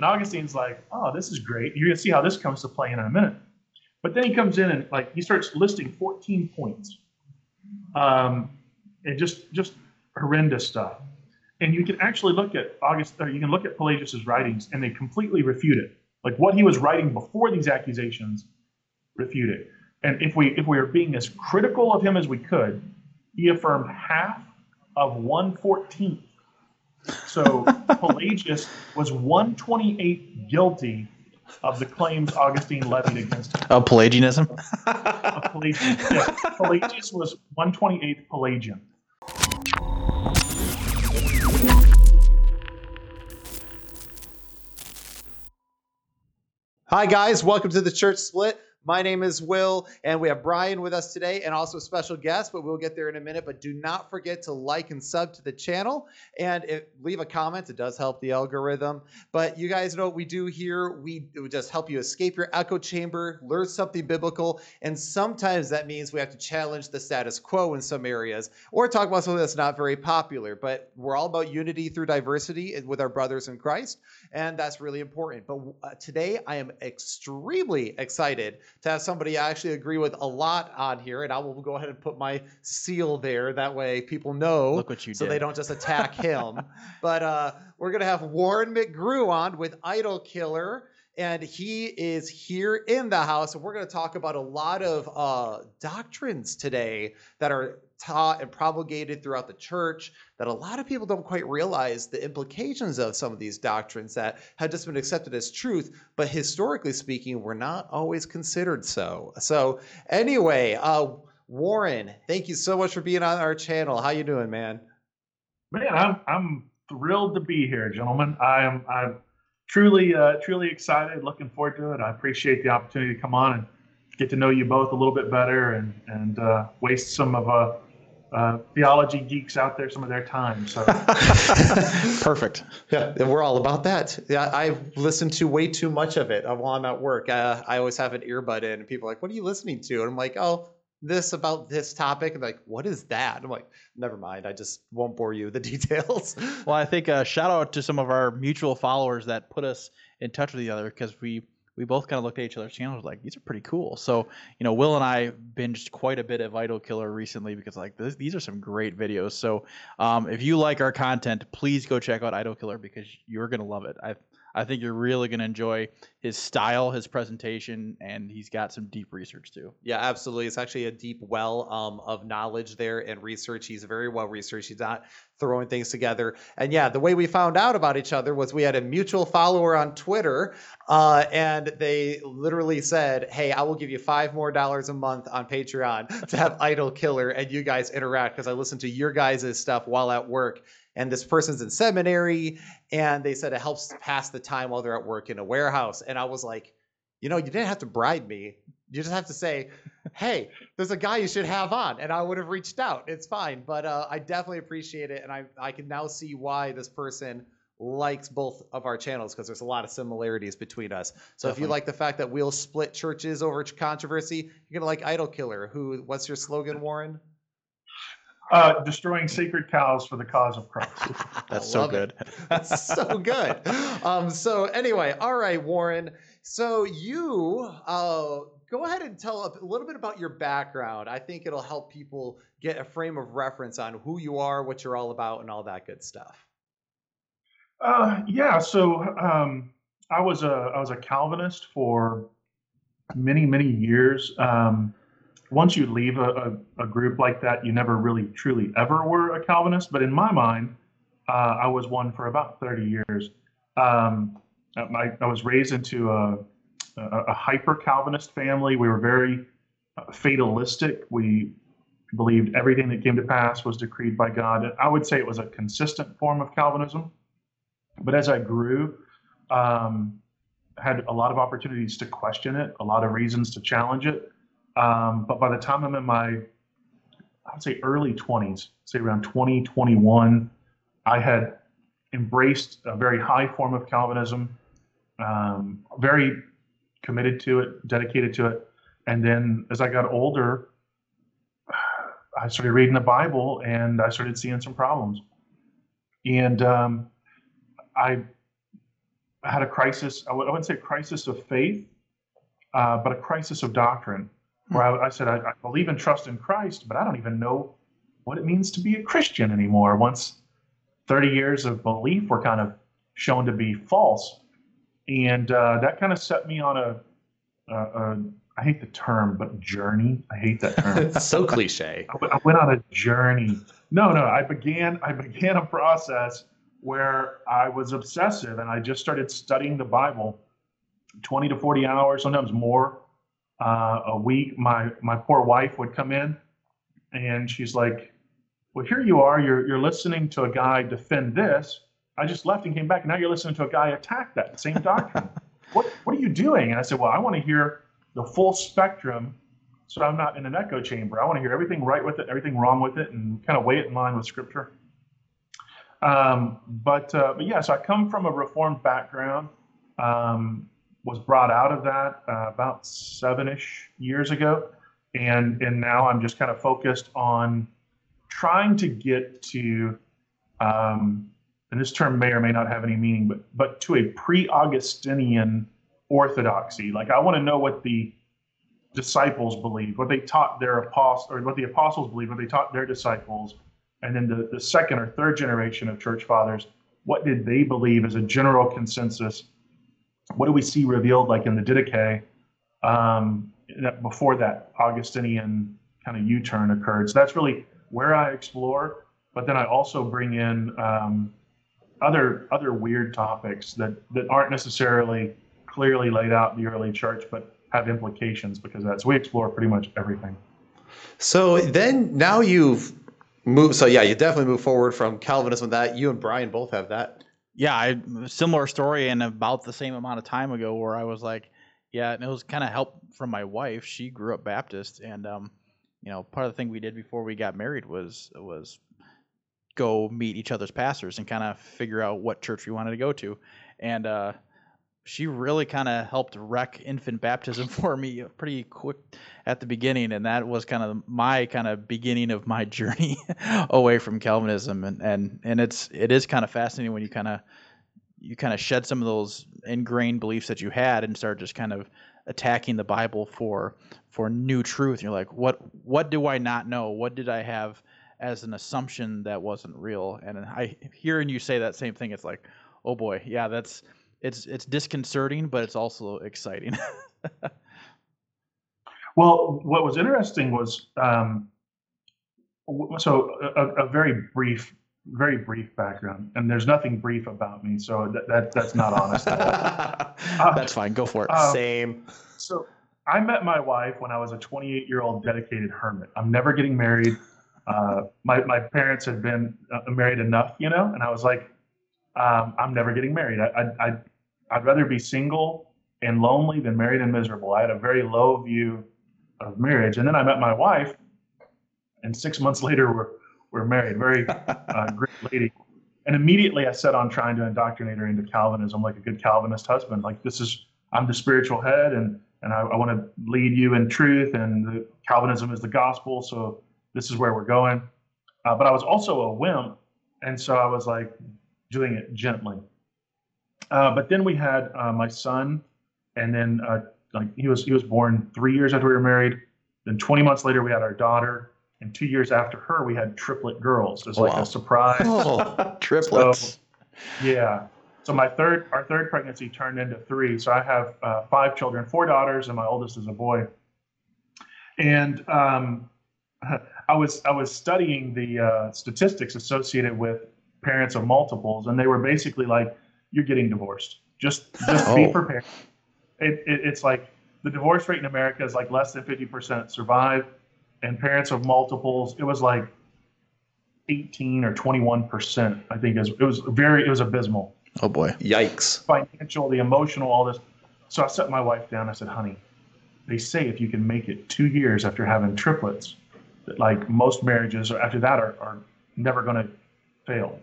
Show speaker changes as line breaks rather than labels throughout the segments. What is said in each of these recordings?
And Augustine's like, oh, this is great. You're going to see how this comes to play in a minute. But then he comes in and like he starts listing 14 points, um, and just just horrendous stuff. And you can actually look at August, or you can look at Pelagius's writings, and they completely refute it. Like what he was writing before these accusations, refute it. And if we if we are being as critical of him as we could, he affirmed half of one fourteenth. So Pelagius was 128 guilty of the claims Augustine levied against him.
Oh, Pelagianism?
Of Pelagian. Yeah. Pelagius was 128th Pelagian.
Hi, guys. Welcome to the Church Split. My name is Will, and we have Brian with us today and also a special guest, but we'll get there in a minute. But do not forget to like and sub to the channel and if, leave a comment. It does help the algorithm. But you guys know what we do here. We just help you escape your echo chamber, learn something biblical, and sometimes that means we have to challenge the status quo in some areas or talk about something that's not very popular. But we're all about unity through diversity eh, with our brothers in Christ, and that's really important. But uh, today I am extremely excited to have somebody I actually agree with a lot on here, and I will go ahead and put my seal there. That way, people know.
Look what you
so
did.
they don't just attack him. but uh, we're gonna have Warren McGrew on with Idol Killer. And he is here in the house, and we're going to talk about a lot of uh, doctrines today that are taught and propagated throughout the church that a lot of people don't quite realize the implications of some of these doctrines that have just been accepted as truth, but historically speaking, were not always considered so. So, anyway, uh, Warren, thank you so much for being on our channel. How you doing, man?
Man, I'm I'm thrilled to be here, gentlemen. I am I'm truly uh, truly excited. Looking forward to it. I appreciate the opportunity to come on and get to know you both a little bit better and and uh, waste some of uh, uh, theology geeks out there some of their time. So
Perfect.
Yeah, we're all about that. Yeah, I've listened to way too much of it while I'm at work. Uh, I always have an earbud in, and people are like, "What are you listening to?" And I'm like, "Oh, this about this topic." And like, "What is that?" I'm like, "Never mind. I just won't bore you with the details."
Well, I think uh, shout out to some of our mutual followers that put us in touch with each other because we we both kind of looked at each other's channels like these are pretty cool. So you know, Will and I binged quite a bit of Idol Killer recently because like this, these are some great videos. So um, if you like our content, please go check out Idol Killer because you're gonna love it. I I think you're really gonna enjoy his style, his presentation, and he's got some deep research too.
Yeah, absolutely. It's actually a deep well um, of knowledge there and research. He's very well researched. He's not throwing things together. And yeah, the way we found out about each other was we had a mutual follower on Twitter, uh, and they literally said, "Hey, I will give you five more dollars a month on Patreon to have Idol Killer and you guys interact because I listen to your guys' stuff while at work." And this person's in seminary, and they said it helps pass the time while they're at work in a warehouse. And I was like, you know, you didn't have to bribe me. You just have to say, hey, there's a guy you should have on. And I would have reached out. It's fine. But uh, I definitely appreciate it. And I, I can now see why this person likes both of our channels because there's a lot of similarities between us. So if you like the fact that we'll split churches over controversy, you're to like Idol Killer. Who, what's your slogan, Warren?
Uh, destroying sacred cows for the cause of Christ.
That's so
love it.
good.
That's so good. Um, so anyway, all right, Warren. So you uh, go ahead and tell a little bit about your background. I think it'll help people get a frame of reference on who you are, what you're all about, and all that good stuff.
Uh, yeah, so um, I was a I was a Calvinist for many many years. Um, once you leave a, a, a group like that, you never really truly ever were a Calvinist. But in my mind, uh, I was one for about thirty years. Um, I, I was raised into a, a, hyper Calvinist family. We were very uh, fatalistic. We believed everything that came to pass was decreed by God. I would say it was a consistent form of Calvinism. But as I grew, um, had a lot of opportunities to question it, a lot of reasons to challenge it. Um, but by the time I'm in my, I would say early 20s, say around 20, 21, I had embraced a very high form of Calvinism, um, very committed to it, dedicated to it. And then as I got older, I started reading the Bible and I started seeing some problems. And um, I had a crisis. I wouldn't say a crisis of faith, uh, but a crisis of doctrine, where I, I said I, I believe and trust in Christ, but I don't even know what it means to be a Christian anymore. Once 30 years of belief were kind of shown to be false, and uh, that kind of set me on a, a, a I hate the term, but journey. I hate that term.
it's so cliche.
I went on a journey. No, no, I began I began a process where I was obsessive and I just started studying the Bible 20 to 40 hours, sometimes more uh, a week. My my poor wife would come in and she's like, Well, here you are, you're you're listening to a guy defend this. I just left and came back, and now you're listening to a guy attack that same doctrine. what what are you doing? And I said, Well, I want to hear the full spectrum so I'm not in an echo chamber. I want to hear everything right with it, everything wrong with it, and kind of weigh it in line with Scripture. Um, but uh, but yeah, so I come from a Reformed background. Um, was brought out of that uh, about seven-ish years ago, and and now I'm just kind of focused on trying to get to, um, and this term may or may not have any meaning, but but to a pre-Augustinian orthodoxy. Like I want to know what the disciples believed, what they taught their apostles, or what the apostles believed, what they taught their disciples, and then the, the second or third generation of church fathers, what did they believe as a general consensus? What do we see revealed like in the Didache um, before that Augustinian kind of U-turn occurred? So that's really where I explore, but then I also bring in um, other other weird topics that that aren't necessarily clearly laid out in the early church, but have implications because that's we explore pretty much everything.
So then now you've moved. So yeah, you definitely move forward from Calvinism. That you and Brian both have that.
Yeah, I similar story and about the same amount of time ago where I was like, yeah, and it was kind of help from my wife. She grew up Baptist, and um, you know, part of the thing we did before we got married was was go meet each other's pastors and kind of figure out what church we wanted to go to, and uh, she really kind of helped wreck infant baptism for me pretty quick at the beginning and that was kind of my kind of beginning of my journey away from calvinism and and and it's it is kind of fascinating when you kind of you kind of shed some of those ingrained beliefs that you had and start just kind of attacking the bible for for new truth. And you're like what what do i not know? What did i have as an assumption that wasn't real? And i hearing you say that same thing it's like oh boy. Yeah that's it's it's disconcerting, but it's also exciting.
well, what was interesting was um, so a, a, very brief, very brief background, and there's nothing brief about me, so that, that that's not honest. uh,
that's fine. Go for it.
Uh, Same.
So I met my wife when I was a 28 year old dedicated hermit. I'm never getting married. Uh, my my parents had been uh, married enough, you know, and I was like, um, I'm never getting married. I, I, I'd rather be single and lonely than married and miserable. I had a very low view of marriage. And then I met my wife, and six months later, we're, we're married. Very uh, great lady. And immediately I set on trying to indoctrinate her into Calvinism like a good Calvinist husband. Like, this is, I'm the spiritual head, and, and I, I want to lead you in truth, and the, Calvinism is the gospel. So this is where we're going. Uh, but I was also a wimp. And so I was like doing it gently. Uh, but then we had uh, my son, and then uh, like he was he was born three years after we were married. Then 20 months later, we had our daughter, and two years after her, we had triplet girls. It's like a surprise.
Oh, triplets.
So, yeah. So my third our third pregnancy turned into three. So I have uh, five children, four daughters, and my oldest is a boy. And um, I was I was studying the uh, statistics associated with parents of multiples, and they were basically like you're getting divorced. Just just oh. be prepared. It, it, it's like the divorce rate in America is like less than 50% survive, and parents of multiples, it was like 18 or 21%. I think it was, it was very it was abysmal.
Oh boy,
yikes!
Financial, the emotional, all this. So I set my wife down. I said, "Honey, they say if you can make it two years after having triplets, that like most marriages after that are, are never going to fail.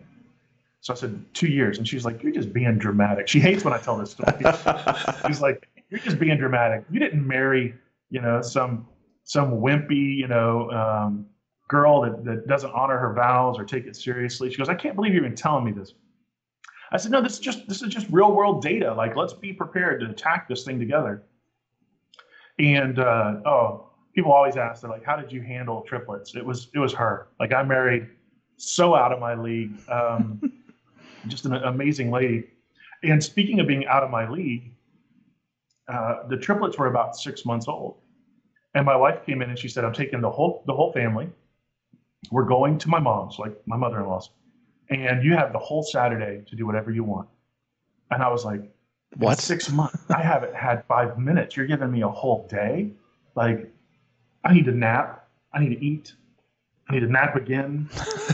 So I said, two years. And she's like, you're just being dramatic. She hates when I tell this story. she's like, you're just being dramatic. You didn't marry, you know, some some wimpy, you know, um, girl that, that doesn't honor her vows or take it seriously. She goes, I can't believe you're even telling me this. I said, no, this is just this is just real world data. Like, let's be prepared to attack this thing together. And uh, oh, people always ask, they're like, how did you handle triplets? It was it was her. Like, I married so out of my league, um, just an amazing lady. And speaking of being out of my league, uh, the triplets were about six months old, and my wife came in and she said, "I'm taking the whole the whole family. We're going to my mom's, like my mother-in-law's, and you have the whole Saturday to do whatever you want." And I was like,
What?
Six months? I haven't had five minutes. You're giving me a whole day? Like, I need to nap. I need to eat. I need to nap again.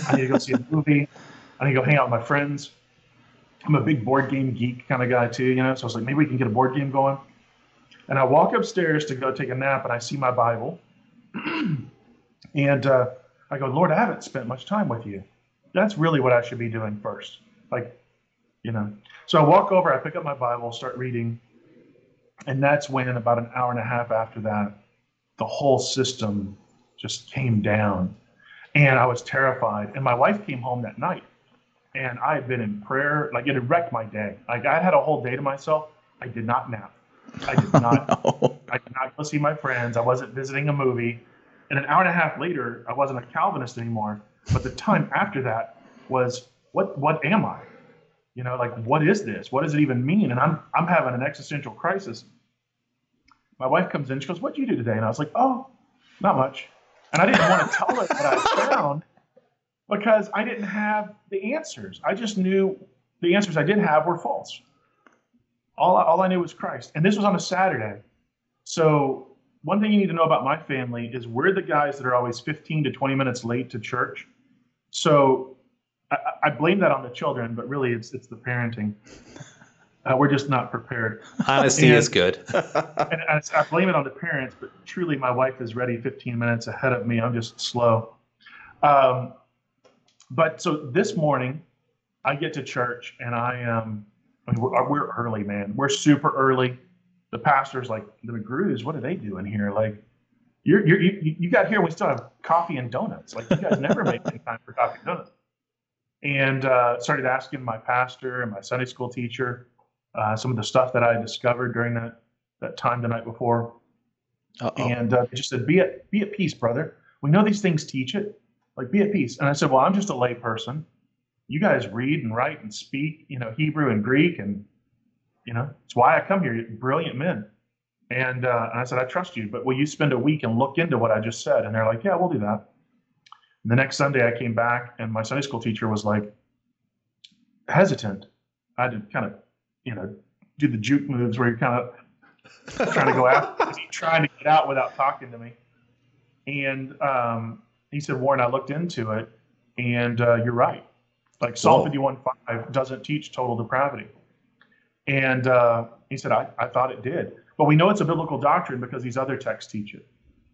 I need to go see a movie. I go hang out with my friends. I'm a big board game geek kind of guy too, you know. So I was like, maybe we can get a board game going. And I walk upstairs to go take a nap, and I see my Bible, and uh, I go, Lord, I haven't spent much time with you. That's really what I should be doing first, like, you know. So I walk over, I pick up my Bible, start reading, and that's when about an hour and a half after that, the whole system just came down, and I was terrified. And my wife came home that night, and I had been in prayer, like it had wrecked my day. Like I had a whole day to myself. I did not nap. I did not.
No.
I did not go see my friends. I wasn't visiting a movie. And an hour and a half later, I wasn't a Calvinist anymore. But the time after that was, what what am I? You know, like what is this? What does it even mean? And I'm I'm having an existential crisis. My wife comes in, she goes, What'd you do today? And I was like, Oh, not much. And I didn't want to tell her what I found because I didn't have the answers. I just knew the answers I did have were false. All, all I knew was Christ. And this was on a Saturday. So, one thing you need to know about my family is we're the guys that are always 15 to 20 minutes late to church. So, I, I blame that on the children, but really it's, it's the parenting. Uh, we're just not prepared.
Honesty
And-
is good.
And I, I blame it on the parents, but truly my wife is ready 15 minutes ahead of me. I'm just slow. Um, but so this morning, I get to church and I am, I mean, we're, we're early, man. We're super early. The pastor's like, the McGrews, what are they doing here? Like, you're, you're, you, you got here, we still have coffee and donuts. Like, you guys never make any time for coffee and donuts. And uh, started asking my pastor and my Sunday school teacher uh, some of the stuff that I discovered during that, that time the night before.
Uh-oh.
And uh, they just said, be at, be at peace, brother. We know these things teach it. Like, be at peace. And I said, well, I'm just a lay person. You guys read and write and speak, you know, Hebrew and Greek. And, you know, it's why I come here. You're brilliant men. And, uh, and I said, I trust you, but will you spend a week and look into what I just said? And they're like, yeah, we'll do that. And the next Sunday I came back and my Sunday school teacher was like hesitant. I had to kind of, you know, do the juke moves where you're kind of trying to go me, trying to get out without talking to me. And um, he said, Warren, I looked into it, and uh, you're right. Like Psalm
Whoa.
51.5 doesn't teach total depravity. And uh, he said, I, I thought it did. But we know it's a biblical doctrine because these other texts teach it.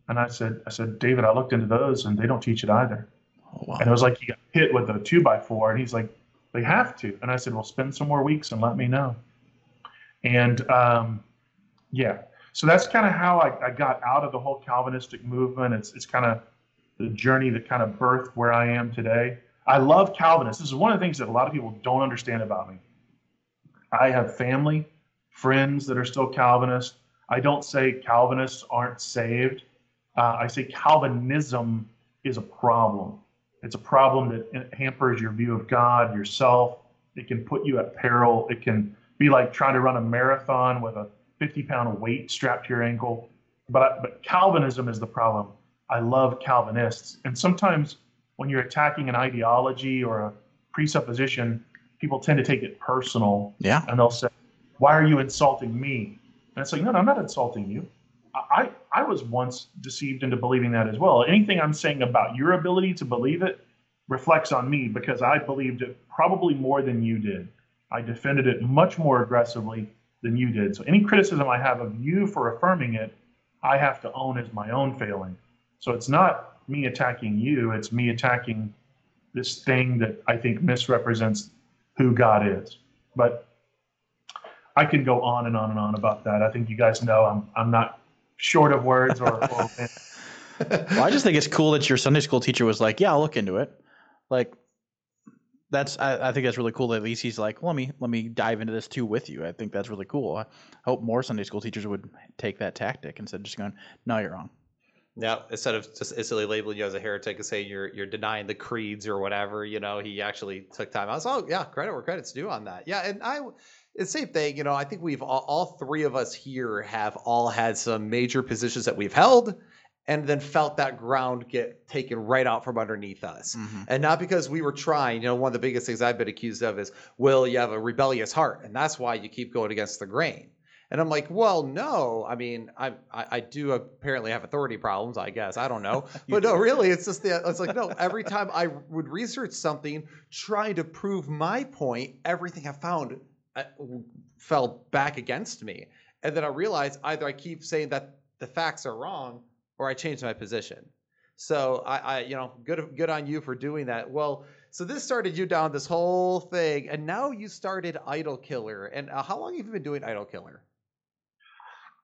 And I said, I said, David, I looked into those and they don't teach it either.
Oh, wow.
And it was like he got hit with a two by four, and he's like, they have to. And I said, well, spend some more weeks and let me know. And um, yeah, so that's kind of how I, I got out of the whole Calvinistic movement. It's it's kind of the journey that kind of birthed where I am today. I love Calvinists. This is one of the things that a lot of people don't understand about me. I have family, friends that are still Calvinist. I don't say Calvinists aren't saved. Uh, I say Calvinism is a problem. It's a problem that hampers your view of God, yourself. It can put you at peril. It can be like trying to run a marathon with a 50 pound weight strapped to your ankle. But, but Calvinism is the problem. I love Calvinists. And sometimes when you're attacking an ideology or a presupposition, people tend to take it personal
Yeah.
and they'll say, Why are you insulting me? And it's like, No, no, I'm not insulting you. I, I was once deceived into believing that as well. Anything I'm saying about your ability to believe it reflects on me because I believed it probably more than you did. I defended it much more aggressively than you did. So any criticism I have of you for affirming it, I have to own as my own failing. So it's not me attacking you, it's me attacking this thing that I think misrepresents who God is. But I can go on and on and on about that. I think you guys know I'm I'm not short of words or, or
Well, I just think it's cool that your Sunday school teacher was like, "Yeah, I'll look into it." Like, that's I, I think that's really cool. That at least he's like, let me let me dive into this too with you. I think that's really cool. I hope more Sunday school teachers would take that tactic instead of just going, no, you're wrong.
Yeah, instead of just instantly labeling you as a heretic and saying you're you're denying the creeds or whatever, you know, he actually took time. I was, oh yeah, credit where credit's due on that. Yeah, and I, it's same thing. You know, I think we've all, all three of us here have all had some major positions that we've held, and then felt that ground get taken right out from underneath us.
Mhm.
And not because we were trying. You know, one of the biggest things I've been accused of is, Will, you have a rebellious heart, and that's why you keep going against the grain. And I'm like, well, no. I mean, I, I I do apparently have authority problems. I guess I don't know, but no, really, it's just the. It's like no. Every time I would research something, trying to prove my point, everything I found uh, fell back against me, and then I realized either I keep saying that the facts are wrong, or I change my position. So I, I, you know, good good on you for doing that. Well, so this started you down this whole thing, and now you started Idol Killer. And uh, how long have you been doing Idol Killer?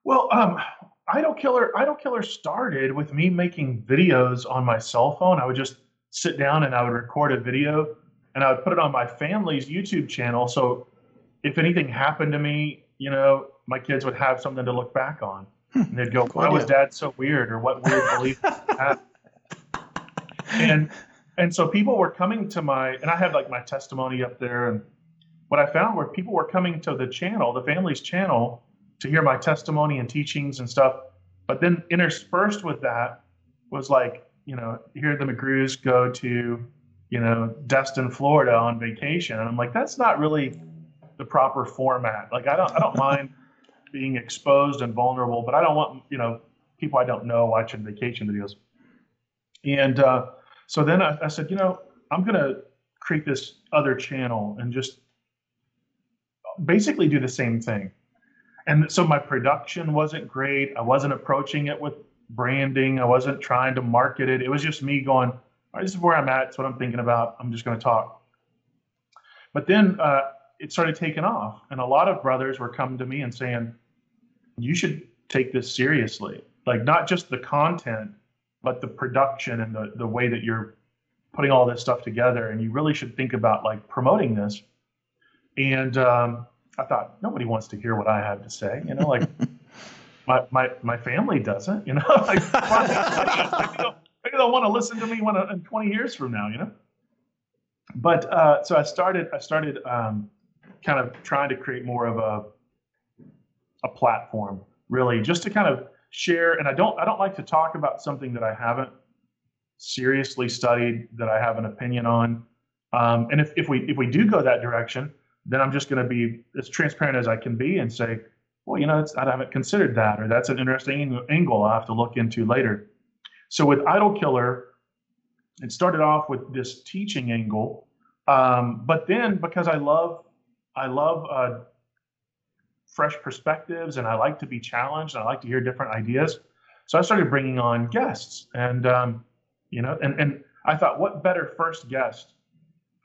Well, um, Idol Killer, Idol Killer started with me making videos on my cell phone. I would just sit down and I would record a video and I would put it on my family's YouTube channel. So if anything happened to me, you know, my kids would have something to look back on. And they'd go, Why was dad so weird? Or what weird belief have?" And and so people were coming to my and I had like my testimony up there and what I found were people were coming to the channel, the family's channel, to hear my testimony and teachings and stuff. But then interspersed with that was like, you know, here the McGrews go to, you know, Destin, Florida on vacation. And I'm like, that's not really the proper format. Like I don't I don't mind being exposed and vulnerable, but I don't want, you know, people I don't know watching vacation videos. And uh, so then I, I said, you know, I'm gonna create this other channel and just basically do the same thing. And so my production wasn't great. I wasn't approaching it with branding. I wasn't trying to market it. It was just me going, all right, this is where I'm at. It's what I'm thinking about. I'm just going to talk. But then uh, it started taking off. And a lot of brothers were coming to me and saying, you should take this seriously. Like, not just the content, but the production and the, the way that you're putting all this stuff together. And you really should think about like promoting this. And um, I thought nobody wants to hear what I have to say. You know, like my my my family doesn't. You know, like maybe they'll, maybe they'll want to listen to me when in 20 years from now. You know. But uh, so I started I started um, kind of trying to create more of a a platform, really, just to kind of share. And I don't I don't like to talk about something that I haven't seriously studied, that I have an opinion on. Um, and if, if we if we do go that direction, then I'm just going to be as transparent as I can be and say, well, you know, I haven't considered that, or that's an interesting angle I'll have to look into later. So with Idol Killer, it started off with this teaching angle, um, but then because I love I love uh, fresh perspectives and I like to be challenged and I like to hear different ideas, so I started bringing on guests, and um, you know, and and I thought, what better first guest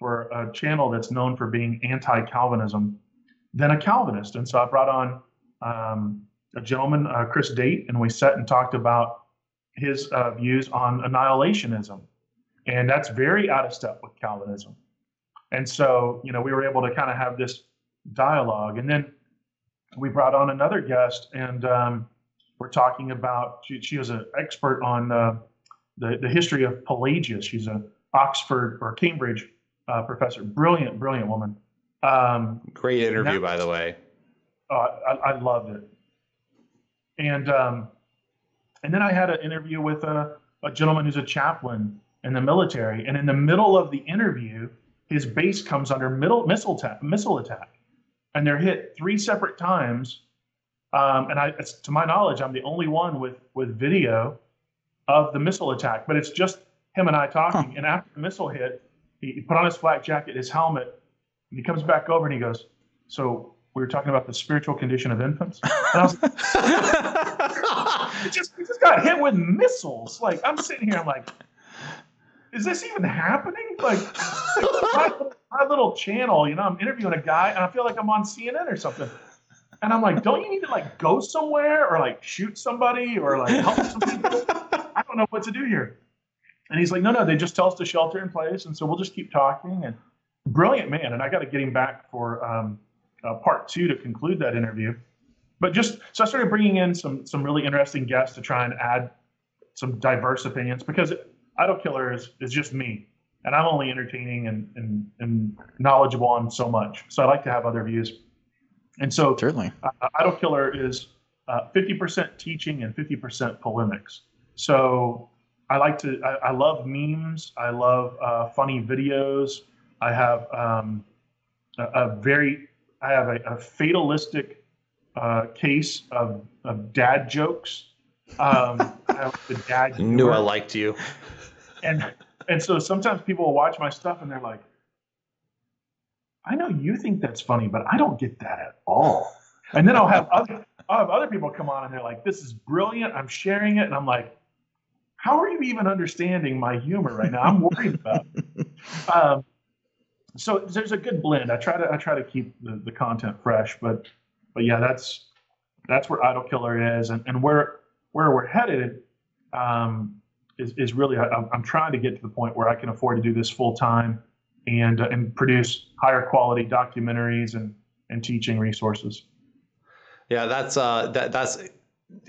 for a channel that's known for being anti-Calvinism than a Calvinist. And so I brought on um, a gentleman, uh, Chris Date, and we sat and talked about his uh, views on annihilationism. And that's very out of step with Calvinism. And so, you know, we were able to kind of have this dialogue. And then we brought on another guest, and um, we're talking about, she, she was an expert on uh, the, the history of Pelagius. She's a Oxford or Cambridge uh, professor, brilliant, brilliant woman. Um,
Great interview,
That-
by the way.
uh, I, I loved it. And um, and then I had an interview with a, a gentleman who's a chaplain in the military, and in the middle of the interview, his base comes under middle missile attack, missile attack, and they're hit three separate times. Um, and I, it's, to my knowledge, I'm the only one with with video of the missile attack, but it's just him and I talking. And after the missile hit, he, he put on his flak jacket, his helmet, and he comes back over and he goes, "So we were talking about the spiritual condition of infants." And I was it just, just got hit with missiles. Like I'm sitting here, I'm like, is this even happening? Like my, my little channel, you know, I'm interviewing a guy and I feel like I'm on CNN or something. And I'm like, don't you need to like go somewhere or like shoot somebody or like help some people? I don't know what to do here. And he's like, no, no, they just tell us to shelter in place, and so we'll just keep talking. And brilliant man, and I got to get him back for um, uh, part two to conclude that interview. But just so I started bringing in some some really interesting guests to try and add some diverse opinions because Idol Killer is is just me, and I'm only entertaining and and, and knowledgeable on so much. So I like to have other views. And so
Certainly.
uh, Idol Killer is uh, 50% teaching and 50% polemics. So I like to, I, I love memes. I love uh, funny videos. I have um, a, a very, I have a, a fatalistic uh, case of, of dad jokes. Um, I have the dad.
Knew I liked you.
and and so sometimes people will watch my stuff and they're like, I know you think that's funny, but I don't get that at all. And then I'll have other I'll have other people come on and they're like, This is brilliant. I'm sharing it, and I'm like, How are you even understanding my humor right now? I'm worried about. It. Um, so there's a good blend. I try to I try to keep the, the content fresh, but but yeah, that's that's where Idol Killer is, and, and where where we're headed um, is, is really I, I'm- I'm trying to get to the point where I can afford to do this full time and uh, and produce higher quality documentaries and and teaching resources.
Yeah, that's uh, that that's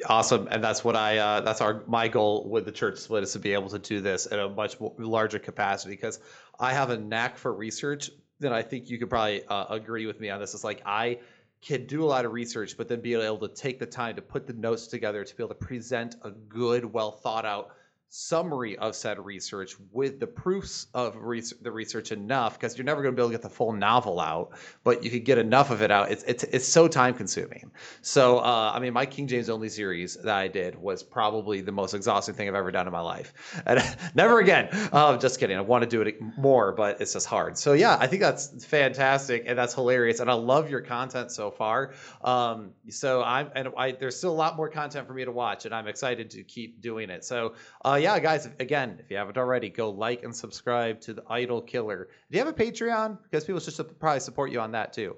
awesome, and that's what I uh, that's our my goal with the church split is to be able to do this at a much larger capacity because I have a knack for research. Then I think you could probably uh, agree with me on this. It's like I can do a lot of research, but then be able to take the time to put the notes together to be able to present a good, well thought out summary of said research with the proofs of the research enough because you're never going to be able to get the full novel out but you could get enough of it out. It's it's, it's so time consuming so uh, i mean my king james only series that i did was probably the most exhausting thing i've ever done in my life. And never again. Uh, just kidding. I want to do it more but it's just hard. So yeah i think that's fantastic and that's hilarious and i love your content so far. Um, so i'm and I, there's still a lot more content for me to watch and i'm excited to keep doing it. So uh, yeah, guys, again, if you haven't already, go like and subscribe to the Idol Killer. Do you have a Patreon? Because people should probably support you on that too.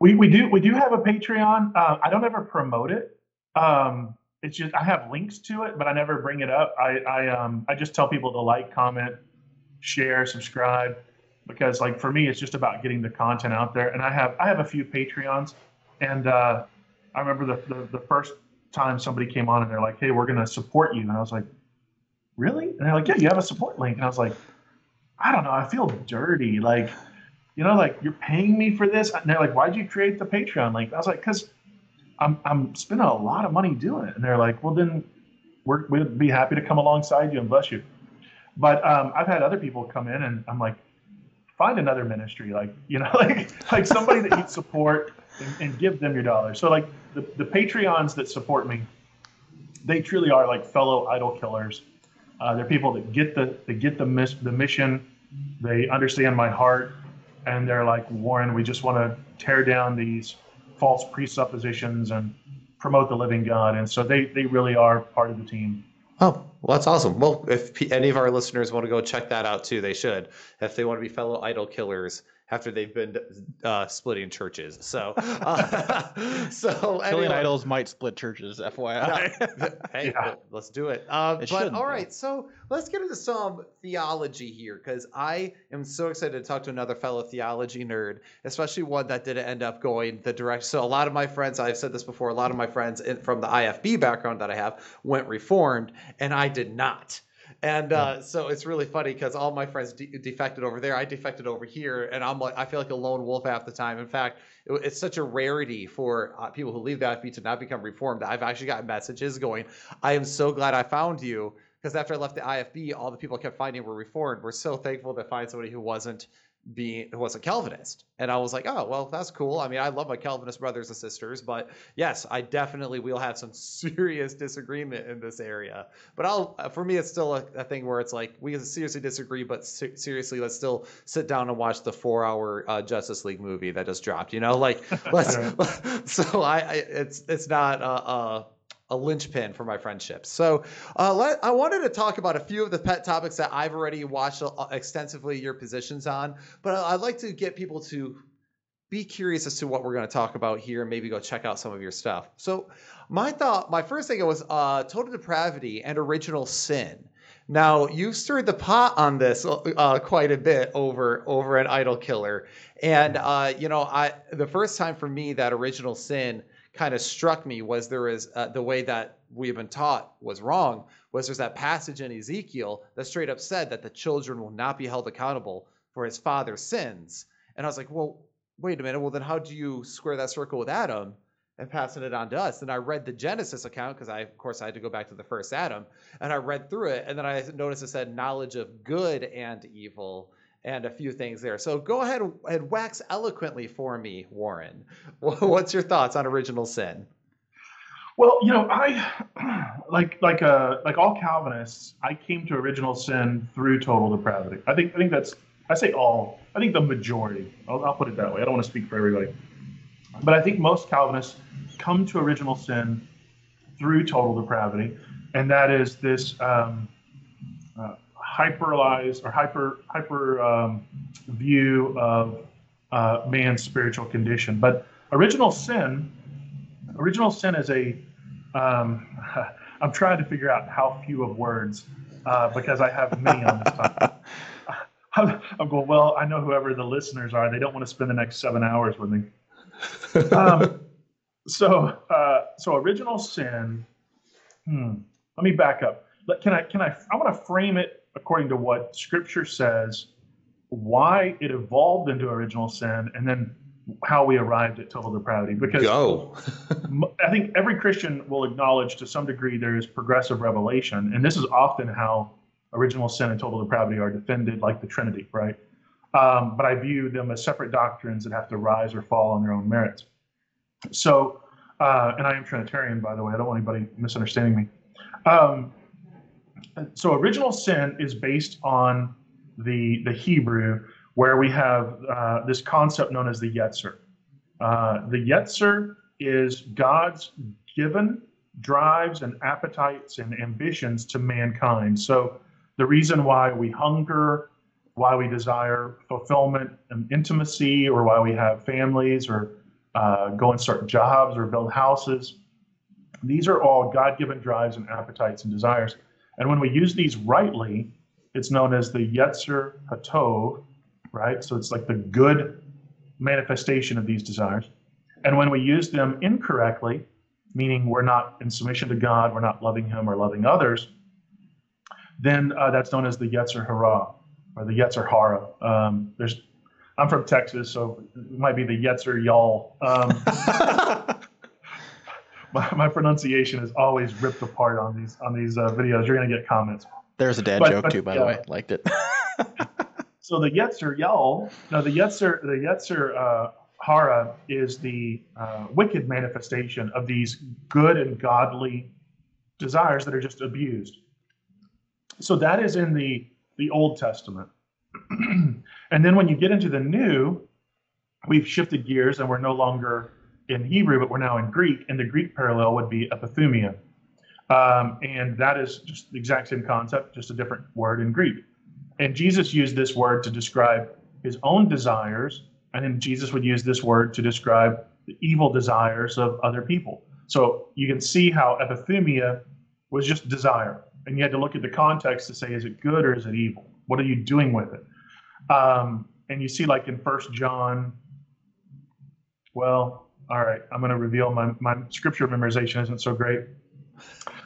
We we do we do have a Patreon. Uh, I don't ever promote it. Um, it's just I have links to it, but I never bring it up. I I um I just tell people to like, comment, share, subscribe, because like for me, it's just about getting the content out there. And I have I have a few Patreons, and uh, I remember the, the the first time somebody came on and they're like, "Hey, we're going to support you," and I was like, "Really?" And they're like, "Yeah, you have a support link," and I was like, "I don't know, I feel dirty, like." you know, like you're paying me for this. And they're like, why'd you create the Patreon link? I was like, because I'm I'm spending a lot of money doing it. And they're like, well, then we're, we'd be happy to come alongside you and bless you. But um, I've had other people come in, and I'm like, find another ministry, like you know, like like somebody that you support and, and give them your dollars. So like the the Patreons that support me, they truly are like fellow idol killers. Uh, they're people that get the get the the mission. They understand my heart and they're like, Warren, we just want to tear down these false presuppositions and promote the living God. And so they, they really are part of the team.
Oh, well, that's awesome. Well, if any of our listeners want to go check that out too, they should. If they want to be fellow idol killers after they've been uh, splitting churches. So, uh, so
Killing
anyway.
idols might split churches, FYI.
hey,
Yeah.
let's do it. Um,
It
but
shouldn't,
all
though.
right, so let's get into some theology here because I am so excited to talk to another fellow theology nerd, especially one that didn't end up going the direct. So a lot of my friends, I've said this before, a lot of my friends in, from the IFB background that I have went reformed, and I did not. And uh, so it's really funny because all my friends de- defected over there. I defected over here, and I'm like, I feel like a lone wolf half the time. In fact, it, it's such a rarity for uh, people who leave the IFB to not become reformed. I've actually got messages going, I am so glad I found you because after I left the IFB, all the people I kept finding were reformed. We're so thankful to find somebody who wasn't being who was a Calvinist. And I was like, oh well, that's cool. I mean, I love my Calvinist brothers and sisters, but yes, I definitely will have some serious disagreement in this area. But I'll uh, for me, it's still a, a thing where it's like we seriously disagree, but se- seriously, let's still sit down and watch the four-hour uh, Justice League movie that just dropped. You know, like let's. so I, I it's it's not uh, uh a linchpin for my friendships. So, uh, let, I wanted to talk about a few of the pet topics that I've already watched uh, extensively your positions on, but I'd like to get people to be curious as to what we're going to talk about here and maybe go check out some of your stuff. So, my thought, my first thing was uh, total depravity and original sin. Now you've stirred the pot on this uh, quite a bit over over an idol killer, and uh, you know, I the first time for me that original sin kind of struck me was there is uh, the way that we've been taught was wrong was there's that passage in Ezekiel that straight up said that the children will not be held accountable for his father's sins, and I was like, well, wait a minute, well then how do you square that circle with Adam? and passing it on to us. And I read the Genesis account because I, of course, I had to go back to the first Adam, and I read through it, and then I noticed it said knowledge of good and evil, and a few things there. So go ahead and wax eloquently for me, Warren. What's your thoughts on original sin?
Well, you know, I like like uh like all Calvinists, I came to original sin through total depravity. I think I think that's I say all. I think the majority. I'll, I'll put it that way. I don't want to speak for everybody. But I think most Calvinists come to original sin through total depravity, and that is this um, uh, hyperalized or hyper hyper um, view of uh, man's spiritual condition. But original sin, original sin is a. Um, I'm trying to figure out how few of words uh, because I have many on this topic. I'm going, well, I know whoever the listeners are, they don't want to spend the next seven hours with me um, so, uh, so original sin. Hmm. Let me back up. Can I? Can I? I want to frame it according to what Scripture says, why it evolved into original sin, and then how we arrived at total depravity. Because
Go.
I think every Christian will acknowledge to some degree there is progressive revelation, and this is often how original sin and total depravity are defended, like the Trinity, right? Um, but I view them as separate doctrines that have to rise or fall on their own merits. So, uh, and I am Trinitarian, by the way. I don't want anybody misunderstanding me. Um, so, original sin is based on the the Hebrew, where we have uh, this concept known as the Yetzer. Uh, the Yetzer is God's given drives and appetites and ambitions to mankind. So, the reason why we hunger why we desire fulfillment and intimacy, or why we have families, or uh, go and start jobs, or build houses. These are all God given drives and appetites and desires. And when we use these rightly, it's known as the Yetzer Hatov, right? So it's like the good manifestation of these desires. And when we use them incorrectly, meaning we're not in submission to God, we're not loving Him or loving others, then uh, that's known as the Yetzer Hara or the Yetzer Hara. Um, there's, I'm from Texas, so it might be the Yetzer Y'all. Um, my, my, pronunciation is always ripped apart on these on these uh, videos. You're gonna get comments.
There's a dad but, joke but, too, by yeah. the way. Liked it.
so the Yetzer Y'all, no, the Yetzer the Yetzer uh, Hara is the uh, wicked manifestation of these good and godly desires that are just abused. So that is in the the Old Testament. and then when you get into the New, we've shifted gears and we're no longer in Hebrew, but we're now in Greek. And the Greek parallel would be epithumia. Um, and that is just the exact same concept, just a different word in Greek. And Jesus used this word to describe his own desires, and then Jesus would use this word to describe the evil desires of other people. So you can see how epithumia was just desire and you had to look at the context to say, is it good or is it evil? What are you doing with it? Um, and you see, like in First John, well, all right, I'm going to reveal my, my scripture memorization isn't so great.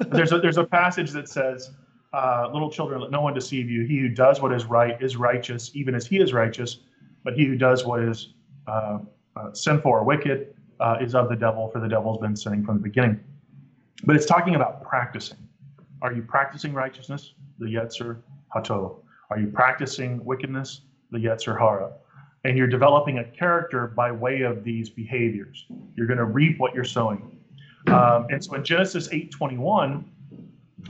there's a there's a passage that says, uh, "Little children, let no one deceive you. He who does what is right is righteous, even as he is righteous. But he who does what is uh, uh, sinful or wicked uh, is of the devil, for the devil's been sinning from the beginning." But it's talking about practicing. Are you practicing righteousness? The Yetzer Hato. Are you practicing wickedness? The Yetzer Hara. And you're developing a character by way of these behaviors. You're going to reap what you're sowing. Um, and so in Genesis 8:21,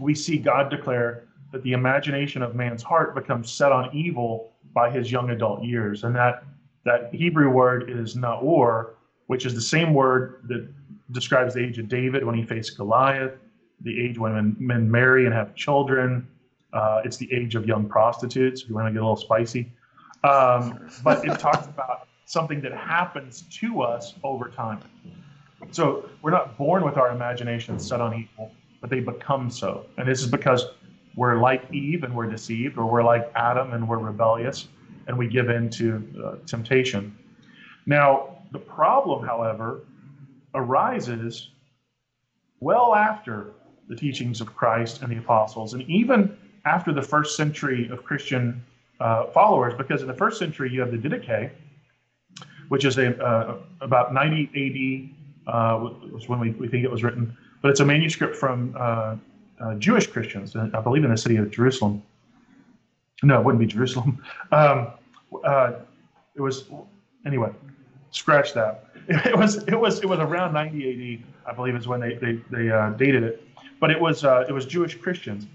we see God declare that the imagination of man's heart becomes set on evil by his young adult years. And that that Hebrew word is Naor, which is the same word that describes the age of David when he faced Goliath the age when men marry and have children. Uh, it's the age of young prostitutes. If you want to get a little spicy, um, but it talks about something that happens to us over time. So we're not born with our imaginations set on evil, but they become so. And this is because we're like Eve and we're deceived, or we're like Adam and we're rebellious and we give in to uh, temptation. Now, the problem, however, arises well after the teachings of Christ and the apostles, and even after the first century of Christian uh, followers, because in the first century you have the Didache, which is a uh, about 90 AD uh, was when we, we think it was written, but it's a manuscript from uh, uh, Jewish Christians, I believe in the city of Jerusalem. No, it wouldn't be Jerusalem. Um, uh, it was anyway. Scratch that. It was it was it was around 90 AD, I believe, is when they they, they uh, dated it. But it was uh, it was Jewish Christians,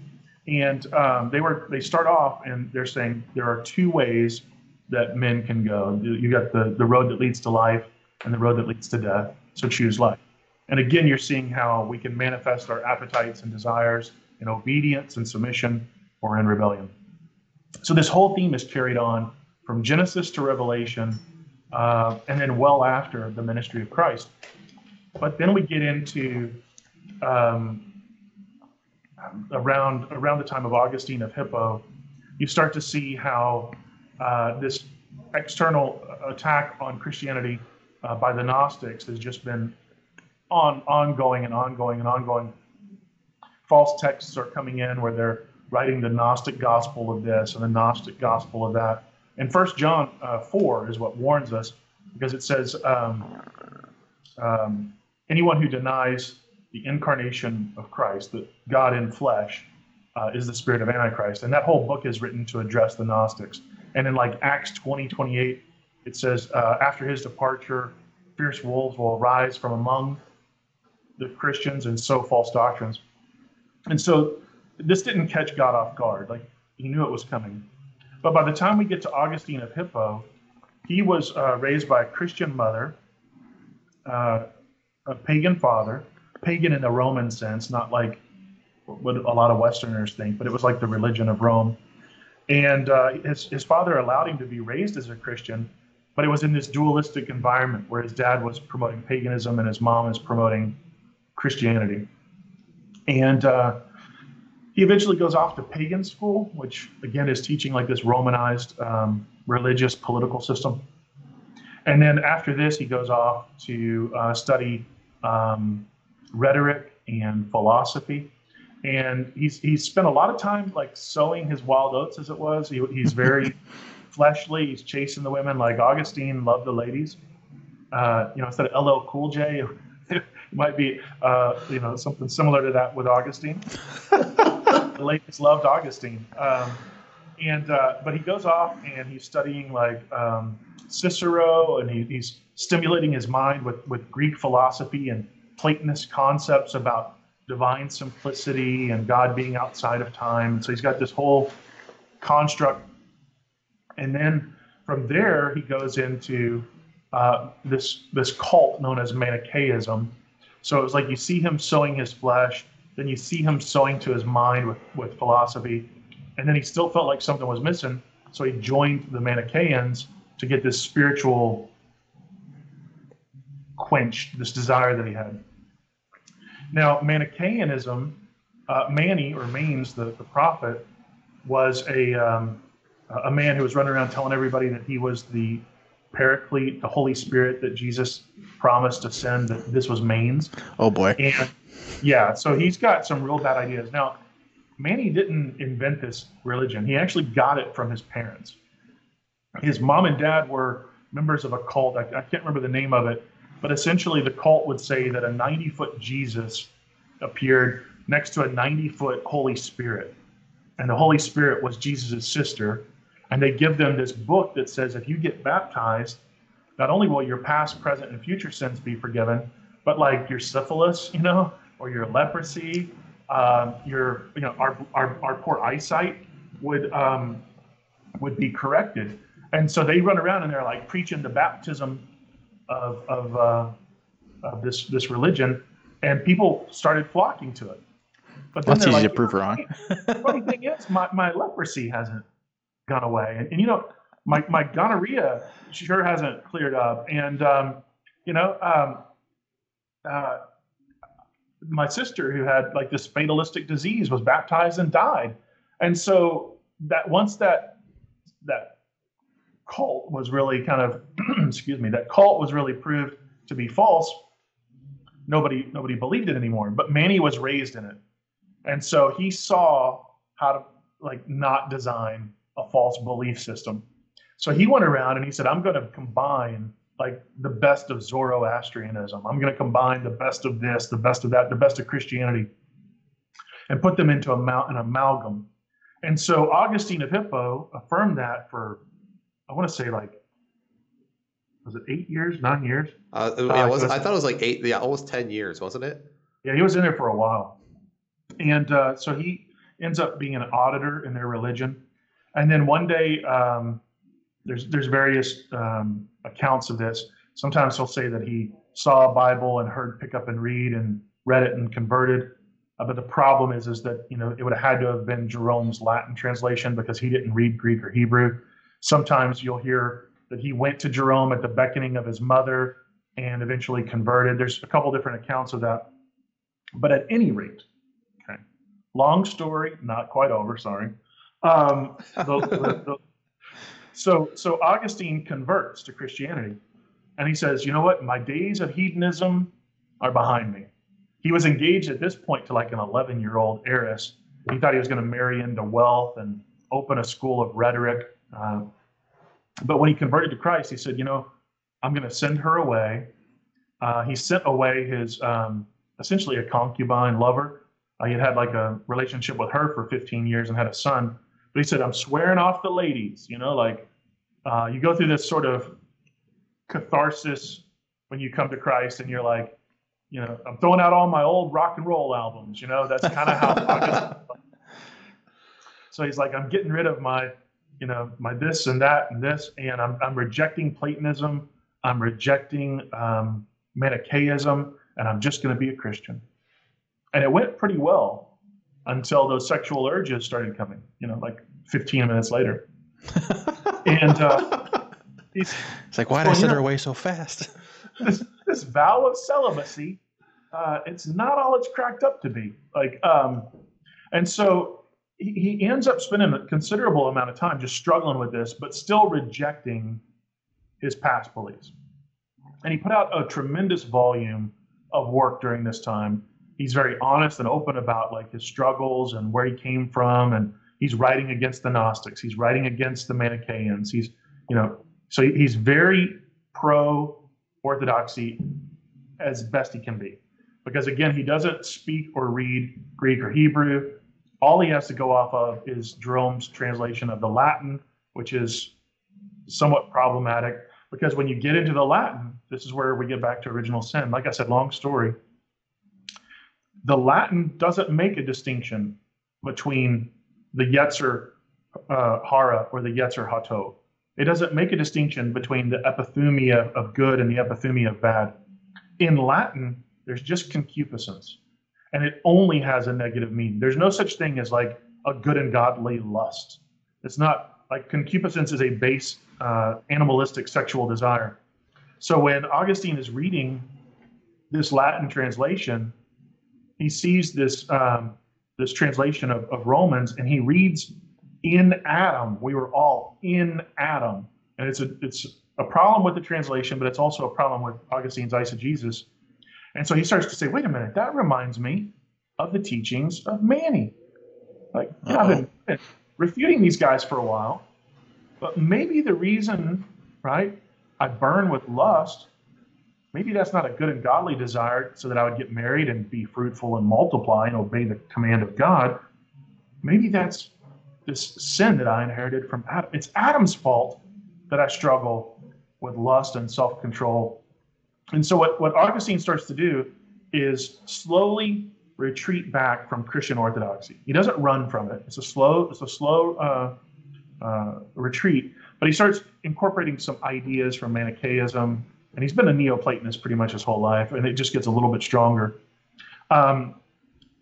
and um, they were they start off and they're saying there are two ways that men can go. You got the the road that leads to life and the road that leads to death. So choose life. And again, you're seeing how we can manifest our appetites and desires in obedience and submission or in rebellion. So this whole theme is carried on from Genesis to Revelation, uh, and then well after the ministry of Christ. But then we get into um, around around the time of Augustine of Hippo, you start to see how uh, this external attack on Christianity uh, by the Gnostics has just been on ongoing and ongoing and ongoing. False texts are coming in where they're writing the Gnostic gospel of this and the Gnostic gospel of that. And First John uh, four is what warns us because it says um, um, anyone who denies the incarnation of Christ, that God in flesh, uh, is the spirit of Antichrist. And that whole book is written to address the Gnostics. And in like Acts 20, 28, it says, uh, after his departure, fierce wolves will arise from among the Christians and sow false doctrines. And so this didn't catch God off guard. Like he knew it was coming. But by the time we get to Augustine of Hippo, he was uh, raised by a Christian mother, uh, a pagan father, pagan in the Roman sense, not like what a lot of Westerners think, but it was like the religion of Rome. And uh, his, his father allowed him to be raised as a Christian, but it was in this dualistic environment where his dad was promoting paganism and his mom is promoting Christianity. And uh, he eventually goes off to pagan school, which again is teaching like this Romanized um, religious political system. And then after this, he goes off to uh, study um, rhetoric and philosophy. And he's he's spent a lot of time like sowing his wild oats, as it was. He, he's very fleshly. He's chasing the women like Augustine loved the ladies. Uh, you know, instead of LL Cool J, it might be uh, you know something similar to that with Augustine. the ladies loved Augustine. Um, and uh, but he goes off and he's studying like um, Cicero, and he, he's stimulating his mind with with Greek philosophy and Platonist concepts about divine simplicity and God being outside of time. And So he's got this whole construct, and then from there he goes into uh, this this cult known as Manichaeism. So it was like you see him sowing his flesh then you see him sowing to his mind with, with philosophy. And then he still felt like something was missing. So he joined the Manichaeans to get this spiritual quenched, this desire that he had. Now, Manichaeanism, uh, Mani or Manes, the, the prophet, was a, um, a man who was running around telling everybody that he was the paraclete, the Holy Spirit that Jesus promised to send, that this was Manes.
Oh, boy.
And yeah, so he's got some real bad ideas. Now, Mani didn't invent this religion. He actually got it from his parents. His mom and dad were members of a cult. I, I can't remember the name of it, but essentially the cult would say that a 90 foot Jesus appeared next to a 90 foot Holy Spirit. And the Holy Spirit was Jesus' sister. And they give them this book that says if you get baptized, not only will your past, present, and future sins be forgiven, but like your syphilis, you know, or your leprosy, um, your you know our, our, our poor eyesight would um, would be corrected. And so they run around and they're like preaching the baptism of of, uh, of this this religion, and people started flocking to it.
But then That's easy like, to prove wrong.
funny thing is, my, my leprosy hasn't gone away, and, and you know my my gonorrhea sure hasn't cleared up, and um, you know. Um, uh, my sister who had like this fatalistic disease was baptized and died And so that once that that cult was really kind of excuse me, that cult was really proved to be false, nobody nobody believed it anymore. But Mani was raised in it. And so he saw how to like not design a false belief system. So he went around and he said, I'm going to combine like the best of Zoroastrianism. I'm going to combine the best of this, the best of that, the best of Christianity, and put them into a, an amalgam. And so Augustine of Hippo affirmed that for, I want to say like, was it eight years, nine years?
Uh, yeah, was, I thought it was like eight, yeah, almost 10 years, wasn't it?
Yeah, he was in there for a while. And uh, so he ends up being an auditor in their religion. And then one day, um, there's there's various um, accounts of this. Sometimes he'll say that he saw a Bible and heard pick up and read and read it and converted. Uh, but the problem is is that you know it would have had to have been Jerome's Latin translation because he didn't read Greek or Hebrew. Sometimes you'll hear that he went to Jerome at the beckoning of his mother and eventually converted. There's a couple different accounts of that. But at any rate, okay, long story, not quite over. Sorry. Um, the, the, the, so, so Augustine converts to Christianity, and he says, "You know what? My days of hedonism are behind me." He was engaged at this point to like an 11-year-old heiress. He thought he was going to marry into wealth and open a school of rhetoric. Uh, but when he converted to Christ, he said, "You know, I'm going to send her away." Uh, he sent away his um, essentially a concubine lover. Uh, he had had like a relationship with her for 15 years and had a son. But he said, I'm swearing off the ladies. You know, like uh, you go through this sort of catharsis when you come to Christ and you're like, you know, I'm throwing out all my old rock and roll albums. You know, that's kind of how. so he's like, I'm getting rid of my, you know, my this and that and this, and I'm I'm rejecting Platonism. I'm rejecting um, Manichaeism, and I'm just going to be a Christian. And it went pretty well until those sexual urges started coming, you know, like 15 minutes later. and uh,
it's like, why did well, I send her away so fast?
this, this vow of celibacy, uh, it's not all it's cracked up to be. Like, um, and so he, ends up spending a considerable amount of time just struggling with this, but still rejecting his past beliefs. And he put out a tremendous volume of work during this time. He's very honest and open about like his struggles and where he came from and he's writing against the gnostics. He's writing against the manichaeans. He's you know so he's very pro orthodoxy as best he can be. Because again he doesn't speak or read greek or hebrew all he has to go off of is jerome's translation of the latin which is somewhat problematic because when you get into the latin this is where we get back to original sin like i said long story the Latin doesn't make a distinction between the Yetzer uh, Hara or the Yetzer Hatov. It doesn't make a distinction between the epithumia of good and the epithumia of bad. In Latin, there's just concupiscence, and it only has a negative meaning. There's no such thing as like a good and godly lust. It's not like concupiscence is a base uh, animalistic sexual desire. So when Augustine is reading this Latin translation, he sees this um, this translation of, of Romans and he reads in Adam we were all in Adam and it's a it's a problem with the translation but it's also a problem with Augustine's eisegesis and so he starts to say wait a minute that reminds me of the teachings of Mani like you know, I've uh-huh. been refuting these guys for a while but maybe the reason right I burn with lust maybe that's not a good and godly desire so that I would get married and be fruitful and multiply and obey the command of God. Maybe that's this sin that I inherited from Adam. It's Adam's fault that I struggle with lust and self control. And so, what, what Augustine starts to do is slowly retreat back from Christian orthodoxy. He doesn't run from it. It's a slow, it's a slow uh, uh, retreat, but he starts incorporating some ideas from Manichaeism, and he's been a Neoplatonist pretty much his whole life, and it just gets a little bit stronger. Um,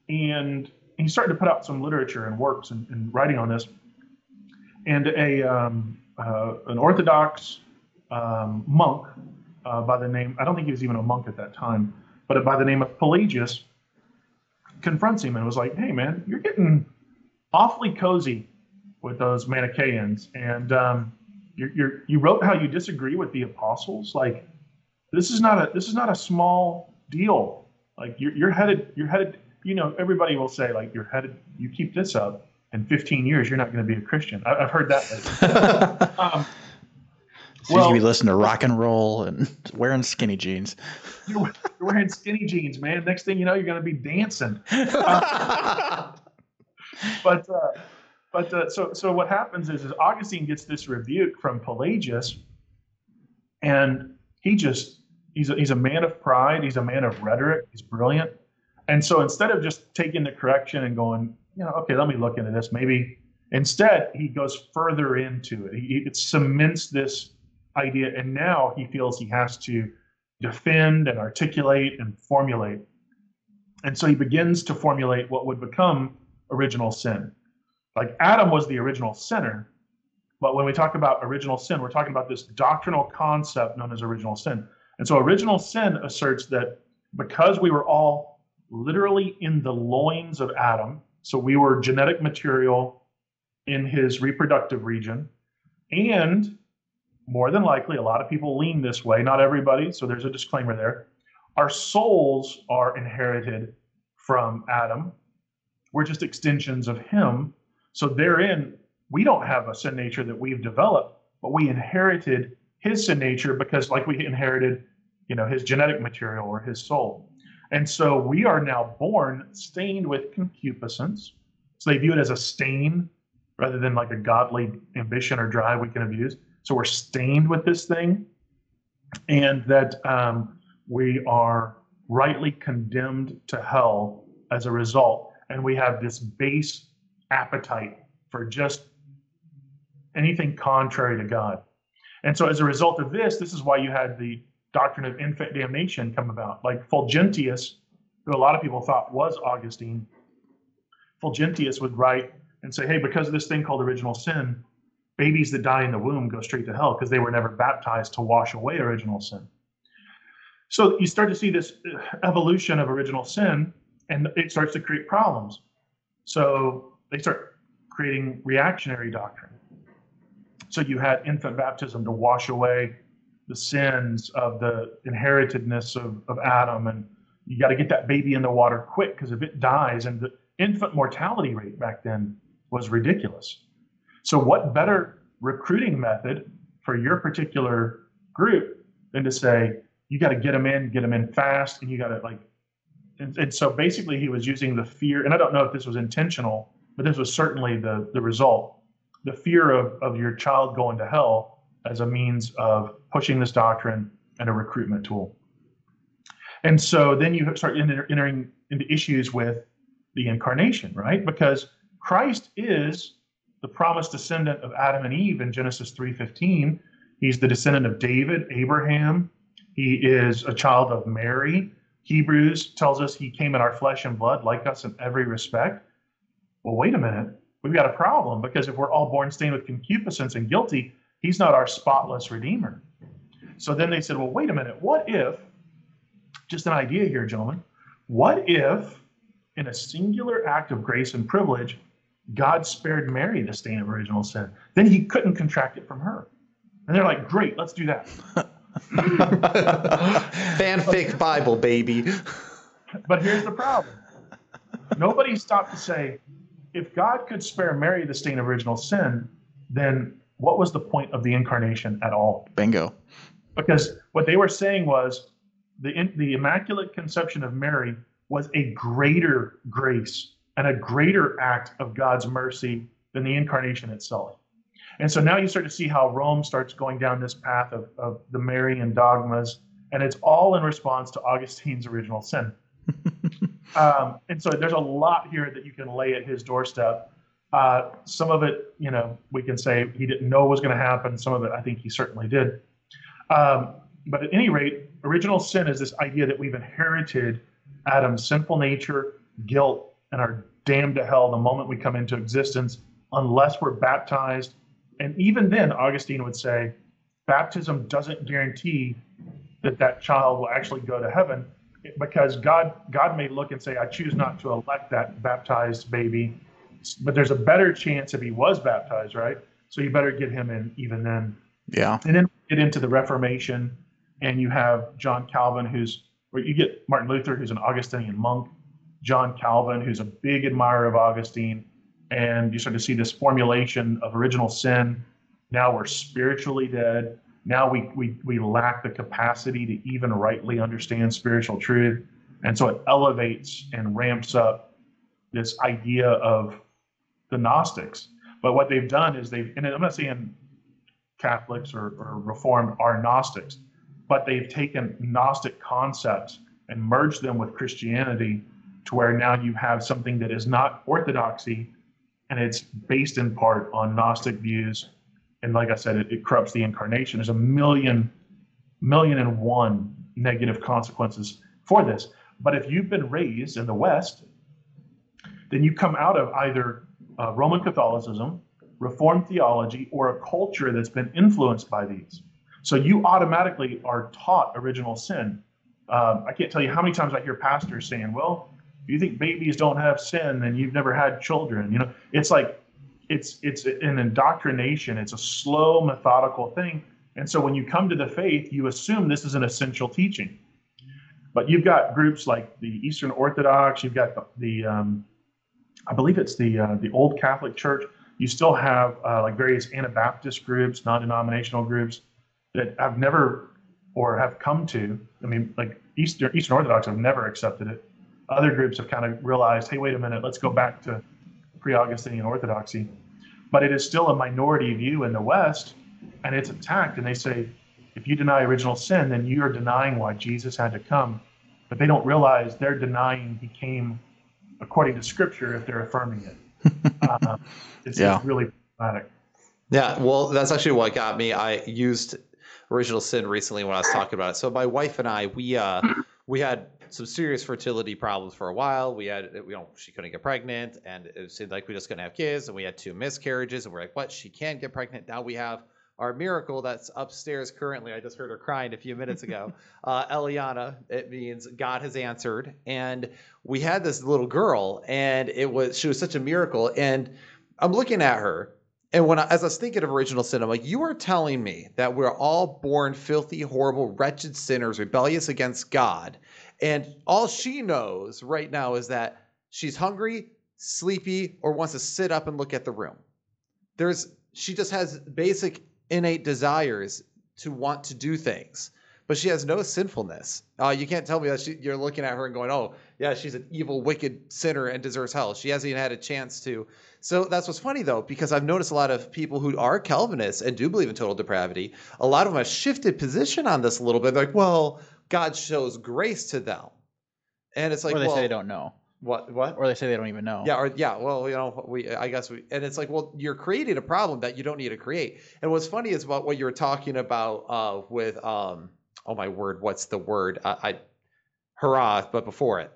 and he's starting to put out some literature and works and, and writing on this. And a um, uh, an Orthodox um, monk uh, by the name I don't think he was even a monk at that time, but by the name of Pelagius confronts him and was like, "Hey, man, you're getting awfully cozy with those Manichaeans, and um, you're, you're, you wrote how you disagree with the apostles. Like this is not a this is not a small deal. Like you're, you're headed you're headed. You know, everybody will say like you're headed. You keep this up, in 15 years, you're not going to be a Christian. I, have heard that. um,
so well, you be listening to rock and roll and wearing skinny jeans.
You're, you're wearing skinny jeans, man. Next thing you know, you're going to be dancing. Uh, but uh, but uh, so so what happens is, is Augustine gets this rebuke from Pelagius, and he just he's a, he's a man of pride. He's a man of rhetoric. He's brilliant. And so instead of just taking the correction and going, you know, okay, let me look into this. Maybe instead he goes further into it. He, it cements this idea, and now he feels he has to defend and articulate and formulate. And so he begins to formulate what would become original sin. Like Adam was the original sinner, but when we talk about original sin, we're talking about this doctrinal concept known as original sin. And so original sin asserts that because we were all literally in the loins of Adam, so we were genetic material in his reproductive region. And more than likely, a lot of people lean this way, not everybody, so there's a disclaimer there. Our souls are inherited from Adam. We're just extensions of him. So therein, we don't have a sin nature that we've developed, but we inherited his sin nature because like we inherited, you know, his genetic material or his soul. And so we are now born stained with concupiscence. So they view it as a stain rather than like a godly ambition or drive we can abuse. So we're stained with this thing, and that um, we are rightly condemned to hell as a result. And we have this base appetite for just anything contrary to God. And so, as a result of this, this is why you had the doctrine of infant damnation come about. Like Fulgentius, who a lot of people thought was Augustine, Fulgentius would write and say, hey, because of this thing called original sin, babies that die in the womb go straight to hell because they were never baptized to wash away original sin. So you start to see this uh, evolution of original sin, and it starts to create problems. So they start creating reactionary doctrine. So you had infant baptism to wash away the sins of the inheritedness of, of Adam. And you got to get that baby in the water quick because if it dies, and the infant mortality rate back then was ridiculous. So, what better recruiting method for your particular group than to say, you got to get them in, get them in fast, and you got to like, and, and so basically he was using the fear, and I don't know if this was intentional, but this was certainly the, the result the fear of, of your child going to hell as a means of pushing this doctrine and a recruitment tool. And so then you start entering into issues with the incarnation, right? Because Christ is the promised descendant of Adam and Eve in Genesis 3:15. He's the descendant of David, Abraham. He is a child of Mary. Hebrews tells us he came in our flesh and blood like us in every respect. Well, wait a minute. We've got a problem because if we're all born stained with concupiscence and guilty, He's not our spotless Redeemer. So then they said, well, wait a minute. What if, just an idea here, gentlemen, what if in a singular act of grace and privilege, God spared Mary the stain of original sin? Then he couldn't contract it from her. And they're like, great, let's do that.
Fanfic Bible, baby.
But here's the problem nobody stopped to say, if God could spare Mary the stain of original sin, then what was the point of the incarnation at all?
Bingo.
Because what they were saying was the, the Immaculate Conception of Mary was a greater grace and a greater act of God's mercy than the incarnation itself. And so now you start to see how Rome starts going down this path of, of the Marian dogmas, and it's all in response to Augustine's original sin. um, and so there's a lot here that you can lay at his doorstep uh, some of it, you know, we can say he didn't know was going to happen. Some of it, I think he certainly did. Um, but at any rate, original sin is this idea that we've inherited Adam's sinful nature, guilt, and are damned to hell the moment we come into existence unless we're baptized. And even then, Augustine would say, baptism doesn't guarantee that that child will actually go to heaven because God God may look and say, I choose not to elect that baptized baby but there's a better chance if he was baptized, right? So you better get him in even then.
Yeah.
And then get into the Reformation, and you have John Calvin, who's where you get Martin Luther, who's an Augustinian monk, John Calvin, who's a big admirer of Augustine, and you start to see this formulation of original sin. Now we're spiritually dead. Now we we we lack the capacity to even rightly understand spiritual truth, and so it elevates and ramps up this idea of the Gnostics. But what they've done is they've, and I'm not saying Catholics or, or Reformed are Gnostics, but they've taken Gnostic concepts and merged them with Christianity to where now you have something that is not orthodoxy and it's based in part on Gnostic views. And like I said, it, it corrupts the incarnation. There's a million, million and one negative consequences for this. But if you've been raised in the West, then you come out of either uh, Roman Catholicism, Reformed theology, or a culture that's been influenced by these. So you automatically are taught original sin. Um, I can't tell you how many times I hear pastors saying, "Well, if you think babies don't have sin, then you've never had children." You know, it's like it's it's an indoctrination. It's a slow, methodical thing. And so when you come to the faith, you assume this is an essential teaching. But you've got groups like the Eastern Orthodox. You've got the, the um, I believe it's the uh, the Old Catholic Church. You still have uh, like various Anabaptist groups, non-denominational groups that have never or have come to. I mean, like Eastern Eastern Orthodox have never accepted it. Other groups have kind of realized, hey, wait a minute, let's go back to pre-Augustinian Orthodoxy. But it is still a minority view in the West, and it's attacked. And they say, if you deny original sin, then you are denying why Jesus had to come. But they don't realize they're denying he came according to Scripture if they're affirming it. uh, it's,
Yeah.
really problematic.
Yeah, well, that's actually what got me. I used original sin recently when I was talking about it. So my wife and I, we uh, we had some serious fertility problems for a while. We had, you know, she couldn't get pregnant, and it seemed like we just couldn't have kids. And we had two miscarriages, and we're like, what? She can't get pregnant. Now we have our miracle that's upstairs currently. I just heard her crying a few minutes ago. uh, Eliana, it means God has answered, and we had this little girl, and it was she was such a miracle. And I'm looking at her, and when I, as I was thinking of original sin, I'm like, you are telling me that we're all born filthy, horrible, wretched sinners, rebellious against God, and all she knows right now is that she's hungry, sleepy, or wants to sit up and look at the room. There's she just has basic innate desires to want to do things, but she has no sinfulness. Uh, you can't tell me that she, you're looking at her and going, "Oh, yeah, she's an evil, wicked sinner and deserves hell." She hasn't even had a chance to. So that's what's funny though, because I've noticed a lot of people who are Calvinists and do believe in total depravity. A lot of them have shifted position on this a little bit. They're like, well, God shows grace to them, and it's like,
or they
well,
say they don't know.
what, what?
Or they say they don't even know.
Yeah, or yeah, well, you know, we I guess we and it's like, well, you're creating a problem that you don't need to create. And what's funny is about what you were talking about uh with um oh my word, what's the word? I, I hurrah, but before it.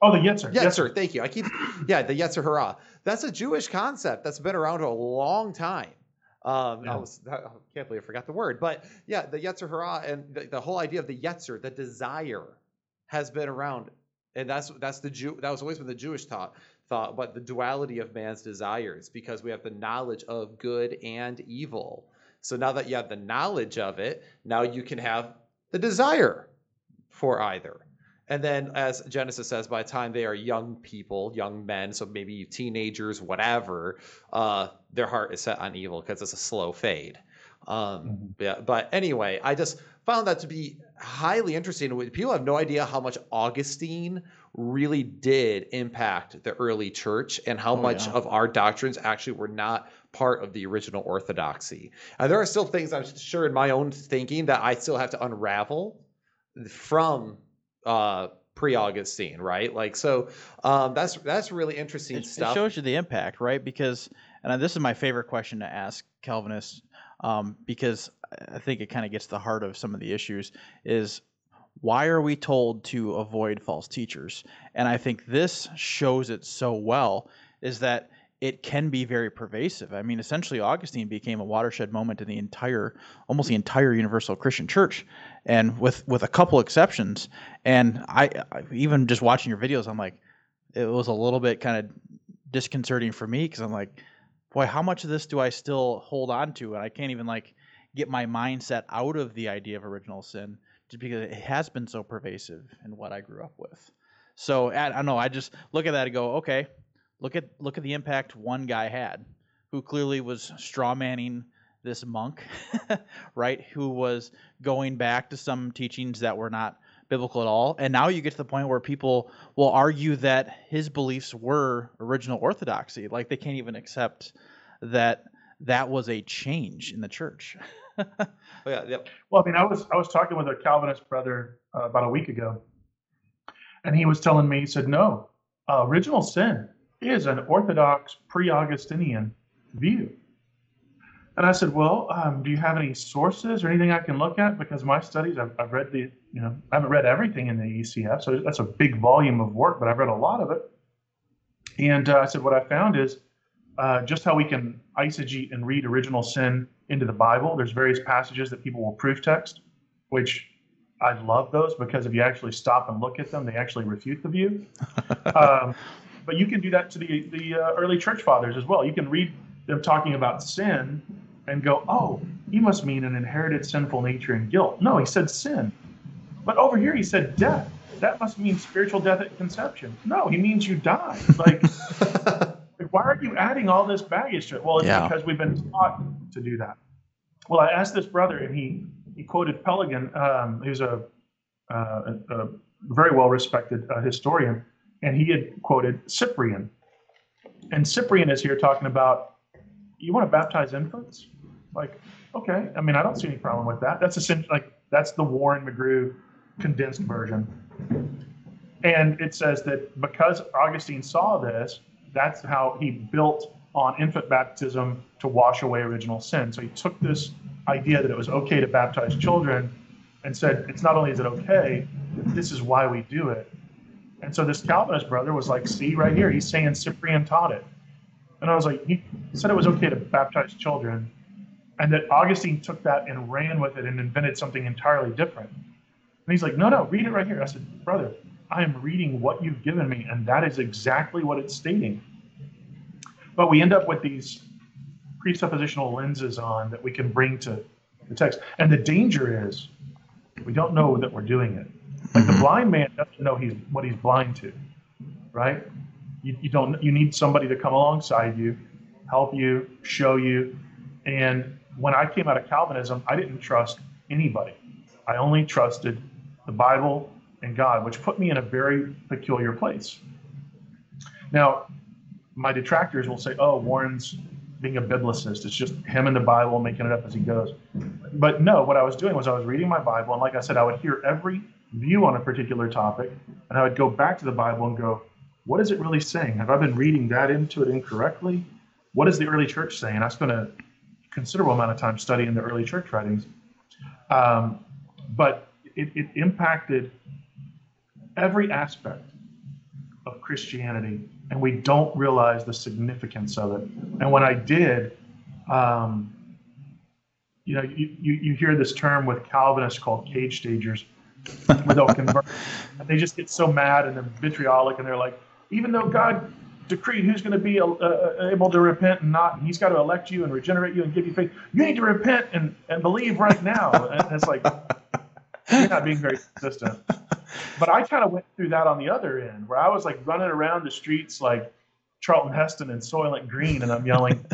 Oh, the Yetzer.
Yetzer, thank you. I keep yeah, the Yetzer Hara. That's a Jewish concept that's been around a long time. Um, I
Yeah.
was I can't believe I forgot the word, but yeah, the Yetzer Hara and the, the whole idea of the Yetzer, the desire, has been around, and that's that's the Jew. That was always been the Jewish thought thought, but the duality of man's desires, because we have the knowledge of good and evil. So now that you have the knowledge of it, now you can have the desire for either. And then, as Genesis says, by the time they are young people, young men, so maybe teenagers, whatever, uh, their heart is set on evil because it's a slow fade. Um,
Mhm.
yeah, but anyway, I just found that to be highly interesting. People have no idea how much Augustine really did impact the early church and how
Oh,
much
yeah.
of our doctrines actually were not part of the original orthodoxy. And there are still things I'm sure in my own thinking that I still have to unravel from uh pre-Augustine, right? Like so um that's that's really interesting
it, it shows you the impact, right? Because, and this is my favorite question to ask Calvinists, um, because I think it kind of gets the heart of some of the issues. Is why are we told to avoid false teachers? And I think this shows it so well. Is that it can be very pervasive. I mean, essentially, Augustine became a watershed moment in the entire, almost the entire Universal Christian Church, and with with a couple exceptions. And I, I even just watching your videos, I'm like, it was a little bit kind of disconcerting for me because I'm like, boy, how much of this do I still hold on to? And I can't even like get my mindset out of the idea of original sin just because it has been so pervasive in what I grew up with. So I, I don't know. I just look at that and go, okay, look at look at the impact one guy had, who clearly was straw manning this monk, right? Who was going back to some teachings that were not biblical at all. And now you get to the point where people will argue that his beliefs were original orthodoxy. Like they can't even accept that that was a change in the church.
oh, yeah, yep.
Well, I mean, I was I was talking with a Calvinist brother uh, about a week ago, and he was telling me, he said, no, uh, original sin is an Orthodox pre-Augustinian view. And I said, well, um, do you have any sources or anything I can look at? Because my studies, I've, I've, read the, you know, I haven't read everything in the ECF, so that's a big volume of work, but I've read a lot of it. And uh, I said, what I found is uh, just how we can eisegete and read original sin into the Bible. There's various passages that people will proof text, which I love those because if you actually stop and look at them, they actually refute the view. um, but you can do that to the the uh, early church fathers as well. You can read them talking about sin and go, oh, he must mean an inherited sinful nature and guilt. No, he said sin. But over here he said death. That must mean spiritual death at conception. No, he means you die. Like, why are you adding all this baggage to it? Well, it's yeah. because we've been taught to do that. Well, I asked this brother, and he he quoted Pelikan, um, who's a, uh, a, a, very well respected uh, historian, and he had quoted Cyprian. And Cyprian is here talking about you want to baptize infants? Like, okay. I mean, I don't see any problem with that. That's essentially like that's the Warren McGrew condensed version. And it says that because Augustine saw this, that's how he built on infant baptism to wash away original sin. So he took this idea that it was okay to baptize children and said, it's not only is it okay, this is why we do it. And so this Calvinist brother was like, see right here, he's saying Cyprian taught it. And I was like, he said it was okay to baptize children. And that Augustine took that and ran with it and invented something entirely different. And he's like, no, no, read it right here. I said, brother, I am reading what you've given me, and that is exactly what it's stating. But we end up with these presuppositional lenses on that we can bring to the text. And the danger is we don't know that we're doing it. Like the mm-hmm. blind man doesn't know he's what he's blind to, right? You, you don't you need somebody to come alongside you, help you, show you. And when I came out of Calvinism, I didn't trust anybody. I only trusted the Bible and God, which put me in a very peculiar place. Now, my detractors will say, "Oh, Warren's being a biblicist. It's just him and the Bible making it up as he goes. But no, what I was doing was I was reading my Bible, and like I said, I would hear every view on a particular topic, and I would go back to the Bible and go, what is it really saying? Have I been reading that into it incorrectly? What is the early church saying? And I spent a considerable amount of time studying the early church writings. Um, but it, it impacted every aspect of Christianity and we don't realize the significance of it. And when I did, um, you know, you, you, you hear this term with Calvinists called cage stagers, where they'll convert, and they just get so mad and they're vitriolic, and they're like, even though God decreed who's going to be uh, uh, able to repent and not, and He's got to elect you and regenerate you and give you faith. You need to repent and, and believe right now. And it's like you're not being very consistent. But I kind of went through that on the other end, where I was like running around the streets like Charlton Heston and Soylent Green, and I'm yelling,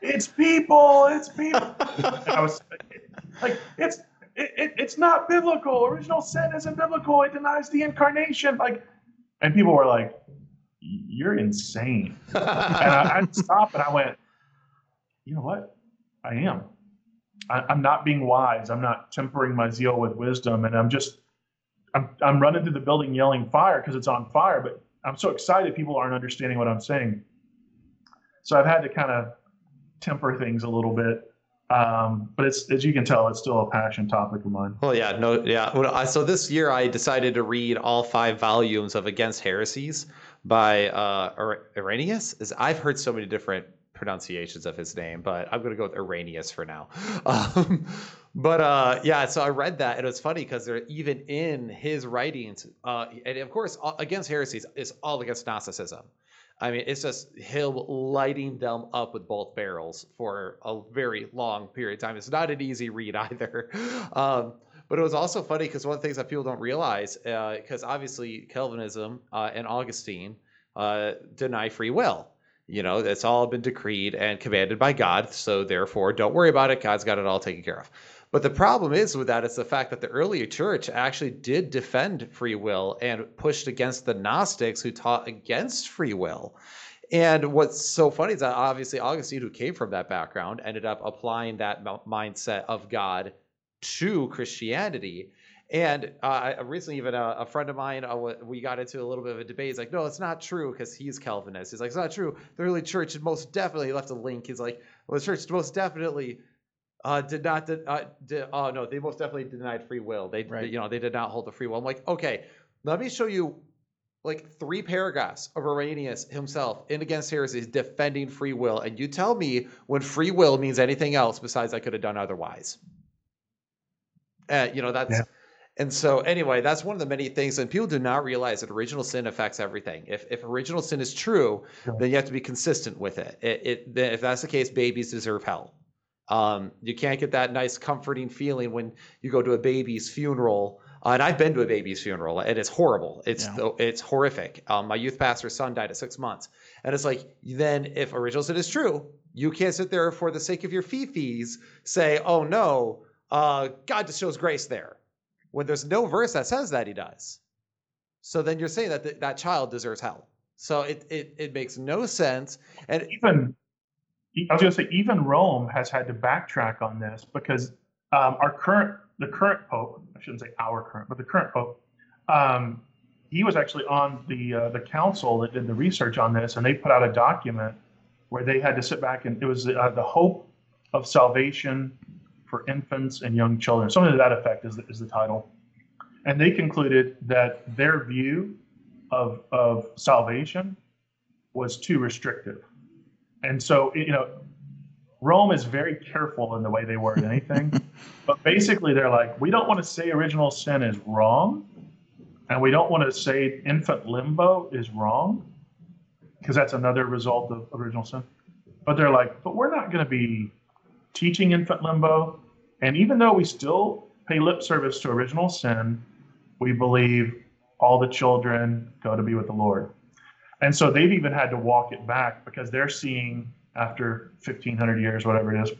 "It's people! It's people!" And I was like, "It's it, it, it's not biblical. Original sin isn't biblical. It denies the incarnation." Like, and people were like, "You're insane." and I, I stopped and I went, "You know what? I am. I, I'm not being wise. I'm not tempering my zeal with wisdom, and I'm just." I'm, I'm running through the building yelling fire because it's on fire, but I'm so excited people aren't understanding what I'm saying. So I've had to kind of temper things a little bit. Um, but it's as you can tell, it's still a passion topic of mine.
Well, yeah, no, yeah. Well, I, so this year I decided to read all five volumes of Against Heresies by uh, Irenaeus. I've heard so many different pronunciations of his name, but I'm going to go with Irenaeus for now. Um, but uh, yeah, so I read that, and it was funny because they're even in his writings, uh, and of course, against heresies is all against Gnosticism. I mean, it's just him lighting them up with both barrels for a very long period of time. It's not an easy read either. Um, but it was also funny because one of the things that people don't realize, because uh, obviously Calvinism uh, and Augustine uh, deny free will. You know, it's all been decreed and commanded by God. So therefore, don't worry about it. God's got it all taken care of. But the problem is with that is the fact that the early church actually did defend free will and pushed against the Gnostics who taught against free will. And what's so funny is that obviously Augustine, who came from that background, ended up applying that mindset of God to Christianity. And uh, recently, even a, a, friend of mine, uh, we got into a little bit of a debate. He's like, no, it's not true because he's Calvinist. He's like, it's not true. The early church most definitely left a link. He's like, well, the church most definitely uh, did not. Did, uh, did, oh no, they most definitely denied free will. They, right. they, you know, they did not hold the free will. I'm like, okay, let me show you like three paragraphs of Irenaeus himself in Against Heresy defending free will, and you tell me when free will means anything else besides I could have done otherwise. Uh, you know that's. Yeah. And so, anyway, that's one of the many things, and people do not realize that original sin affects everything. If, if original sin is true, then you have to be consistent with it. It, it. If that's the case, babies deserve hell. Um, you can't get that nice, comforting feeling when you go to a baby's funeral. Uh, and I've been to a baby's funeral, and it's horrible. It's yeah. it's horrific. Um, my youth pastor's son died at six months, and it's like then if original sin is true, you can't sit there for the sake of your fee-fees say, "Oh no, uh, God just shows grace there," when there's no verse that says that He does. So then you're saying that th- that child deserves hell. So it, it it makes no sense. And
even I was going to say even Rome has had to backtrack on this because um, our current the current pope I shouldn't say our current but the current pope um, he was actually on the uh, the council that did the research on this and they put out a document where they had to sit back and it was uh, the hope of salvation for infants and young children. Something to that effect is the, is the title. And they concluded that their view of of salvation was too restrictive and so, you know, Rome is very careful in the way they word anything. but basically, they're like, we don't want to say original sin is wrong. And we don't want to say infant limbo is wrong because that's another result of original sin. But they're like, but we're not going to be teaching infant limbo. And even though we still pay lip service to original sin, we believe all the children go to be with the Lord. And so they've even had to walk it back because they're seeing after 1500 years, whatever it is,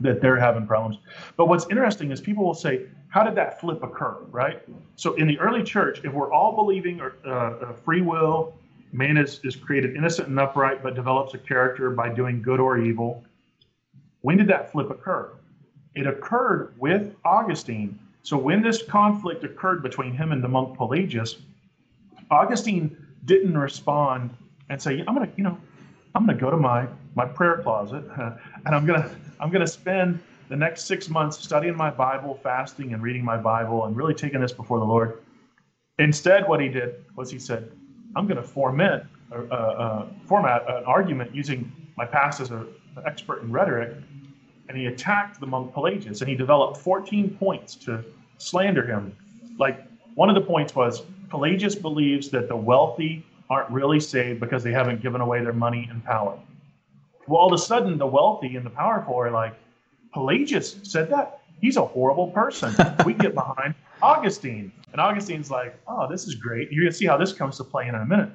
that they're having problems. But what's interesting is people will say, how did that flip occur, right? So in the early church, if we're all believing uh, uh, free will, man is, is created innocent and upright, but develops a character by doing good or evil, when did that flip occur? It occurred with Augustine. So when this conflict occurred between him and the monk Pelagius, Augustine didn't respond and say, I'm gonna, you know, I'm gonna go to my my prayer closet and I'm gonna I'm gonna spend the next six months studying my Bible, fasting and reading my Bible, and really taking this before the Lord. Instead, what he did was he said, I'm going to format, uh, uh, format an argument using my past as an expert in rhetoric, and he attacked the monk Pelagius, and he developed 14 points to slander him. Like one of the points was Pelagius believes that the wealthy aren't really saved because they haven't given away their money and power. Well, all of a sudden, the wealthy and the powerful are like, Pelagius said that? He's a horrible person. we get behind Augustine. And Augustine's like, oh, this is great. You're going to see how this comes to play in a minute.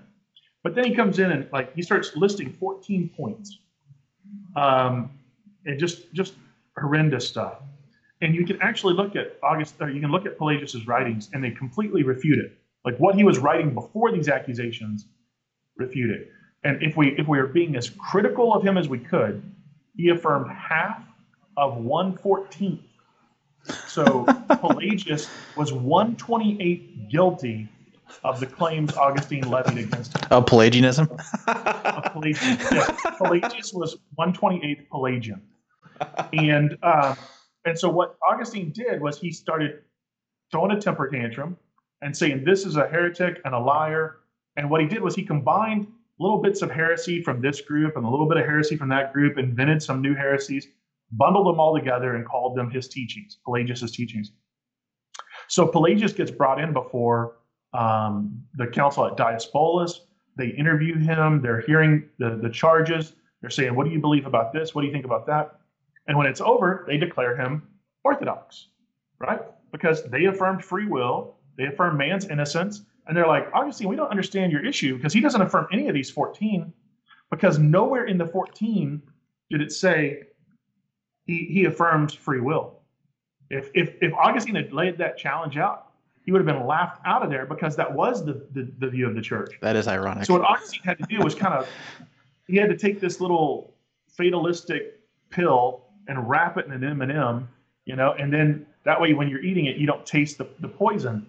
But then he comes in and like he starts listing 14 points. Um, and just just horrendous stuff. And you can actually look at August, or you can look at Pelagius's writings, and they completely refute it. Like what he was writing before these accusations refuted. And if we if we are being as critical of him as we could, he affirmed half of one fourteenth. So Pelagius was 128 guilty of the claims Augustine levied against him.
Of Pelagianism?
of Pelagianism. Yeah. Pelagius was 128th Pelagian. And uh, and so what Augustine did was he started throwing a temper tantrum and saying this is a heretic and a liar. And what he did was he combined little bits of heresy from this group and a little bit of heresy from that group, invented some new heresies, bundled them all together, and called them his teachings, Pelagius's teachings. So Pelagius gets brought in before um, the council at Diospolis. They interview him. They're hearing the, the charges. They're saying, What do you believe about this? What do you think about that? And when it's over, they declare him orthodox, right? Because they affirmed free will, they affirmed man's innocence. And they're like, Augustine, we don't understand your issue because he doesn't affirm any of these 14, because nowhere in the 14 did it say he, he affirms free will. If, if, if Augustine had laid that challenge out, he would have been laughed out of there because that was the, the, the view of the church.
That is ironic.
So what Augustine had to do was kind of he had to take this little fatalistic pill and wrap it in an M and m you know, and then that way when you're eating it, you don't taste the, the poison.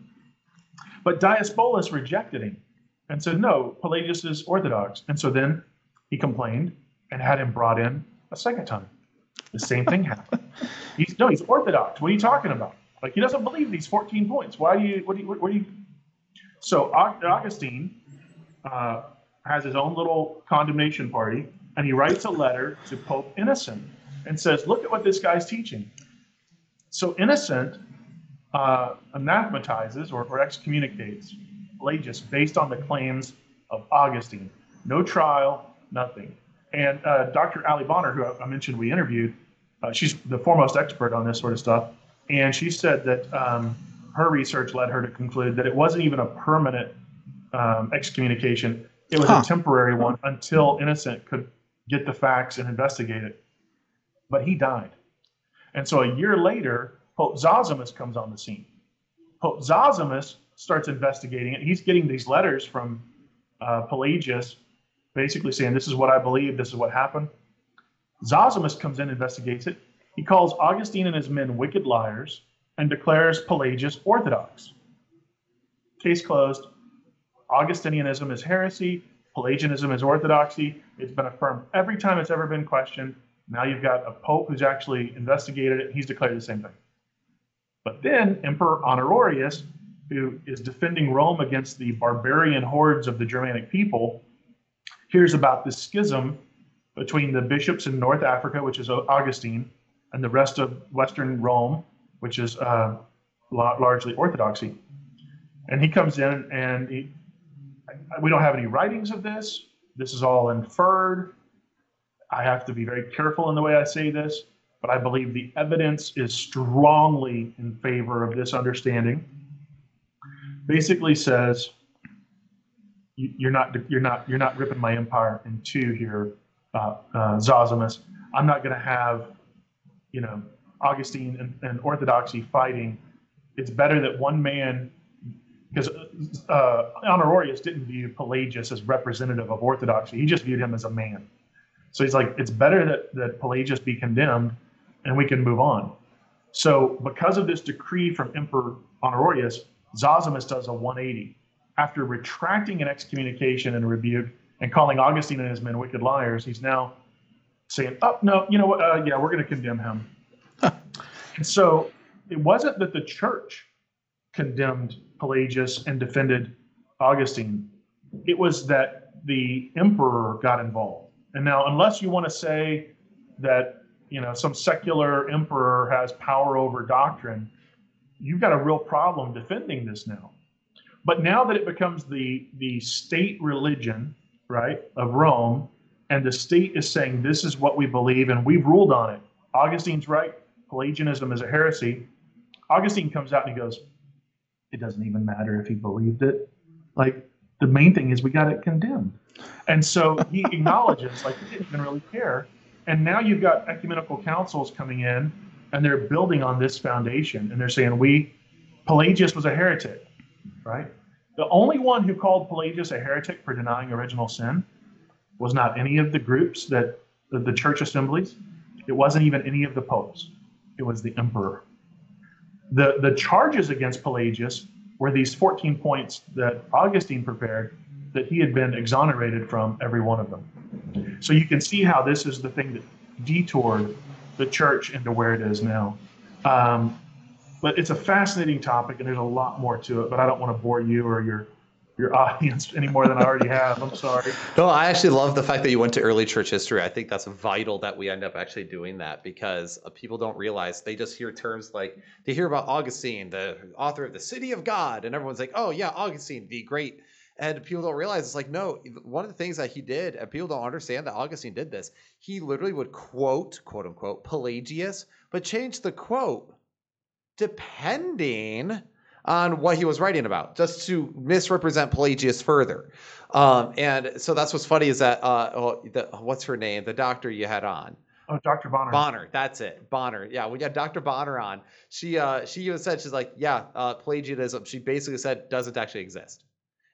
But Diospolis rejected him and said, no, Pelagius is orthodox. And so then he complained and had him brought in a second time. The same thing happened. He's no, he's orthodox. What are you talking about? Like he doesn't believe these 14 points. Why do you? What do you? What do you? So Augustine uh, has his own little condemnation party, and he writes a letter to Pope Innocent and says, "Look at what this guy's teaching." So Innocent uh, anathematizes or, or excommunicates Pelagius based on the claims of Augustine. No trial, nothing. And uh, Dr. Ali Bonner, who I mentioned we interviewed, uh, she's the foremost expert on this sort of stuff. And she said that um, her research led her to conclude that it wasn't even a permanent um, excommunication, it was huh. a temporary one until Innocent could get the facts and investigate it. But he died. And so a year later, Pope Zosimus comes on the scene. Pope Zosimus starts investigating it. He's getting these letters from uh, Pelagius basically saying, This is what I believe, this is what happened. Zosimus comes in, investigates it. He calls Augustine and his men wicked liars and declares Pelagius orthodox. Case closed. Augustinianism is heresy, Pelagianism is orthodoxy. It's been affirmed every time it's ever been questioned. Now you've got a pope who's actually investigated it. He's declared the same thing. But then Emperor Honorius, who is defending Rome against the barbarian hordes of the Germanic people, hears about this schism between the bishops in North Africa, which is Augustine, and the rest of Western Rome, which is uh, largely Orthodoxy. And he comes in and he, we don't have any writings of this. This is all inferred. I have to be very careful in the way I say this, but I believe the evidence is strongly in favor of this understanding. Basically says you're not you're not you're not ripping my empire in two here, uh, uh, Zosimus. I'm not going to have, you know, Augustine and, and, Orthodoxy fighting. It's better that one man, because uh, Honorius didn't view Pelagius as representative of Orthodoxy. He just viewed him as a man. So he's like, it's better that that Pelagius be condemned, and we can move on. So because of this decree from Emperor Honorius, Zosimus does a 180 after retracting an excommunication and rebuke and calling Augustine and his men wicked liars, he's now saying, "Oh no, you know what? Uh, yeah, we're going to condemn him." and so it wasn't that the church condemned Pelagius and defended Augustine; it was that the emperor got involved. And now, unless you want to say that you know some secular emperor has power over doctrine, you've got a real problem defending this now but now that it becomes the the state religion, right, of Rome, and the state is saying this is what we believe and we've ruled on it. Augustine's right. Pelagianism is a heresy. Augustine comes out and he goes, it doesn't even matter if he believed it. Like the main thing is we got it condemned. And so he acknowledges like he didn't even really care. And now you've got ecumenical councils coming in and they're building on this foundation and they're saying we Pelagius was a heretic right? The only one who called Pelagius a heretic for denying original sin was not any of the groups that the, the church assemblies. It wasn't even any of the popes. It was the emperor. The, the charges against Pelagius were these 14 points that Augustine prepared that he had been exonerated from every one of them. So you can see how this is the thing that detoured the church into where it is now. Um, but it's a fascinating topic, and there's a lot more to it. But I don't want to bore you or your your audience any more than I already have. I'm sorry.
No, I actually love the fact that you went to early church history. I think that's vital that we end up actually doing that because uh, people don't realize they just hear terms like they hear about Augustine, the author of the City of God, and everyone's like, "Oh yeah, Augustine, the great." And people don't realize it's like, no, one of the things that he did, and people don't understand that Augustine did this, he literally would quote, quote unquote, Pelagius, but change the quote depending on what he was writing about, just to misrepresent Pelagius further. Um, and so that's what's funny is that, uh, oh, the, what's her name? The doctor you had on.
Oh, Dr. Bonner.
Bonner, that's it. Bonner. Yeah, we got Dr. Bonner on. She uh she even said she's like, yeah, uh Pelagianism. She basically said doesn't actually exist.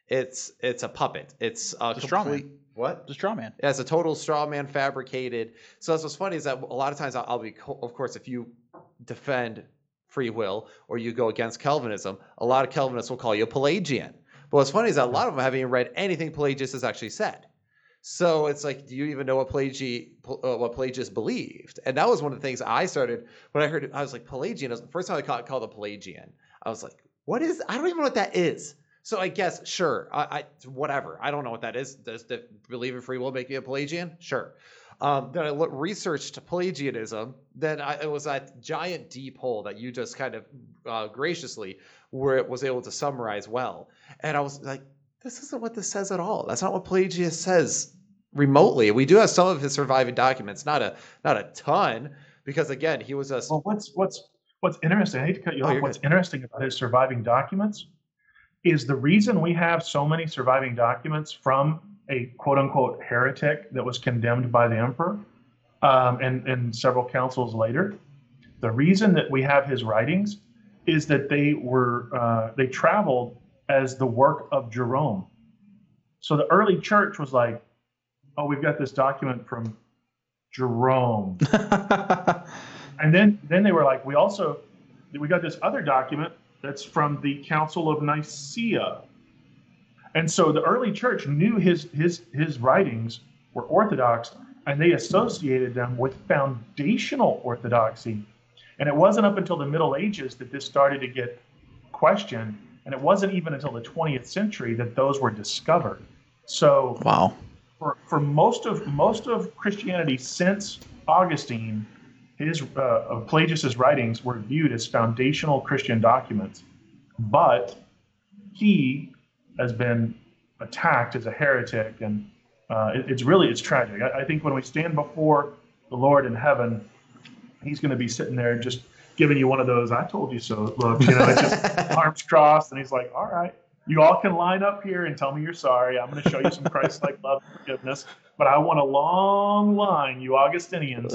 It's it's a puppet. It's a,
It's
complete
man.
what?
The straw man.
Yeah, it's a total straw man fabricated. So that's what's funny is that a lot of times I'll, I'll be, of course, if you defend free will or you go against Calvinism, a lot of Calvinists will call you a Pelagian. But what's funny is that a lot of them haven't even read anything Pelagius has actually said. So it's like, do you even know what Pelagi, uh, what Pelagius believed? And that was one of the things I started when I heard. I was like, Pelagian. The first time I called, called a Pelagian, I was like, what is? I don't even know what that is. So I guess sure, I, I whatever. I don't know what that is. Does the believe in free will make me a Pelagian? Sure. Um, then I look, researched Pelagianism. Then I, it was that giant deep hole that you just kind of uh, graciously were was able to summarize well. And I was like, this isn't what this says at all. That's not what Pelagius says remotely. We do have some of his surviving documents, not a not a ton, because again, he was a
Well, what's what's what's interesting? I hate to cut you
Oh,
off. What's interesting about his surviving documents is the reason we have so many surviving documents from a quote unquote heretic that was condemned by the emperor um, and and several councils later. The reason that we have his writings is that they were uh, they traveled as the work of Jerome. So the early church was like, oh, we've got this document from Jerome. And then then they were like, we also we got this other document that's from the Council of Nicaea. And so the early church knew his his his writings were orthodox and they associated them with foundational orthodoxy. And it wasn't up until the Middle Ages that this started to get questioned, and it wasn't even until the 20th century that those were discovered. So
wow.
for, for most of most of Christianity since Augustine, his uh, of Pelagius's writings were viewed as foundational Christian documents, but he has been attacked as a heretic, and uh, it- it's really it's tragic. I, I think when we stand before the Lord in heaven, he's going to be sitting there just giving you one of those "I told you so" look, you know, it's just arms crossed, and he's like, "All right." You all can line up here and tell me you're sorry. I'm going to show you some Christ-like love and forgiveness, but I want a long line, you Augustinians.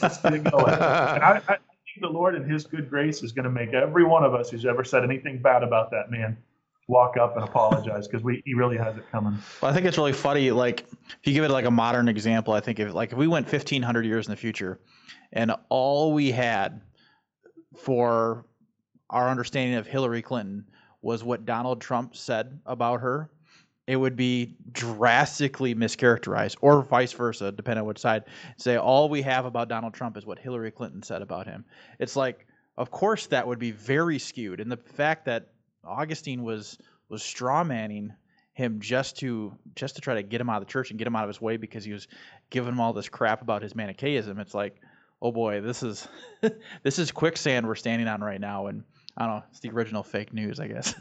Let's get it going. And I, I think the Lord, in His good grace, is going to make every one of us who's ever said anything bad about that man walk up and apologize because we he really has it coming.
Well, I think it's really funny. Like, if you give it like a modern example, I think if like if we went 1500 years in the future, and all we had for our understanding of Hillary Clinton was what Donald Trump said about her, it would be drastically mischaracterized, or vice versa, depending on which side. Say all we have about Donald Trump is what Hillary Clinton said about him. It's like, of course, that would be very skewed, and the fact that Augustine was was straw manning him just to just to try to get him out of the church and get him out of his way because he was giving him all this crap about his Manichaeism. It's like, oh boy, this is this is quicksand we're standing on right now, and I don't know, it's the original fake news, I guess.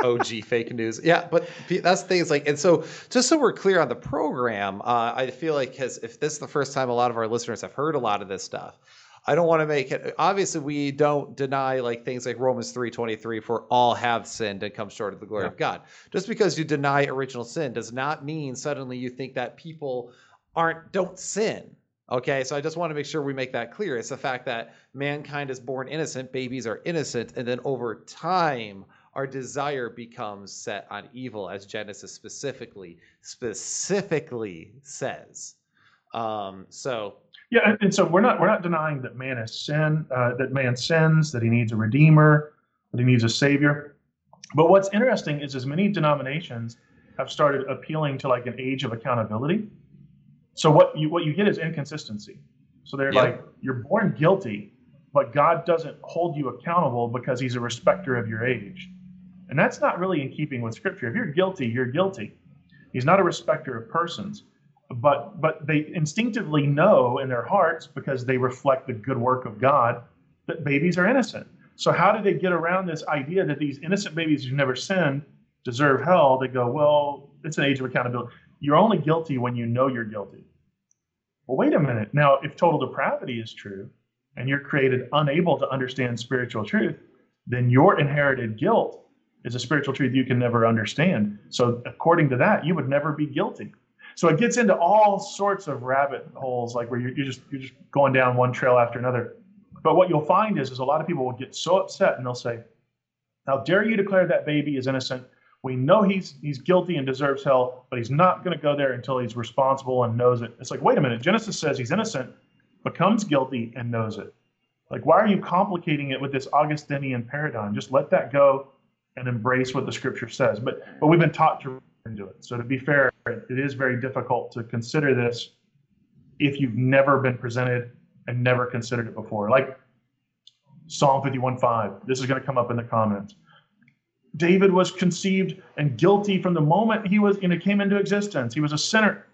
OG fake news. Yeah, but that's the thing. Is like, and so just so we're clear on the program, uh, I feel like because if this is the first time a lot of our listeners have heard a lot of this stuff, I don't want to make it. Obviously, we don't deny like things like Romans three twenty three, for all have sinned and come short of the glory of God. Just because you deny original sin does not mean suddenly you think that people aren't don't sin. Okay, so I just want to make sure we make that clear. It's the fact that mankind is born innocent, babies are innocent, and then over time, our desire becomes set on evil, as Genesis specifically specifically says. Um, so
Yeah, and, so we're not we're not denying that man is sin, uh, that man sins, that he needs a redeemer, that he needs a savior. But what's interesting is as many denominations have started appealing to like an age of accountability. So what you what you get is inconsistency. So they're
Yep.
like you're born guilty, but God doesn't hold you accountable because He's a respecter of your age, and that's not really in keeping with Scripture. If you're guilty, you're guilty. He's not a respecter of persons but but they instinctively know in their hearts because they reflect the good work of God that babies are innocent. So how do they get around this idea that these innocent babies who never sinned deserve hell, they go, well, it's an age of accountability. You're only guilty when you know you're guilty. Well, wait a minute. Now, if total depravity is true and you're created unable to understand spiritual truth, then your inherited guilt is a spiritual truth you can never understand. So, according to that, you would never be guilty. So it gets into all sorts of rabbit holes, like where you're, you're just you're just going down one trail after another. But what you'll find is, is a lot of people will get so upset and they'll say, "How dare you declare that baby is innocent? We know he's he's guilty and deserves hell, but he's not going to go there until he's responsible and knows it." It's like, wait a minute. Genesis says he's innocent, becomes guilty, and knows it. Like, why are you complicating it with this Augustinian paradigm? Just let that go and embrace what the Scripture says. But but we've been taught to into it. So to be fair, it is very difficult to consider this if you've never been presented and never considered it before. Like Psalm 51:5. This is going to come up in the comments. David was conceived and guilty from the moment he was, you know, came into existence. He was a sinner.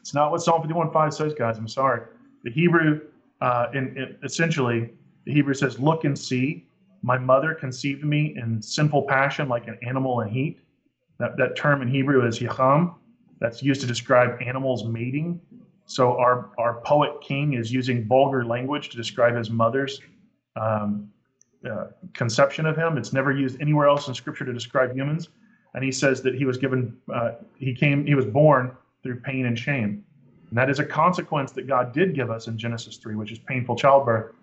It's not what Psalm 51:5 says, guys. I'm sorry. The Hebrew, uh, in, in essentially, the Hebrew says, "Look and see. My mother conceived me in sinful passion, like an animal in heat." That, that term in Hebrew is yacham. That's used to describe animals mating. So our, our poet king is using vulgar language to describe his mother's um, uh, conception of him. It's never used anywhere else in Scripture to describe humans. And he says that he was given, uh, he came, he was born through pain and shame. And that is a consequence that God did give us in Genesis 3, which is painful childbirth.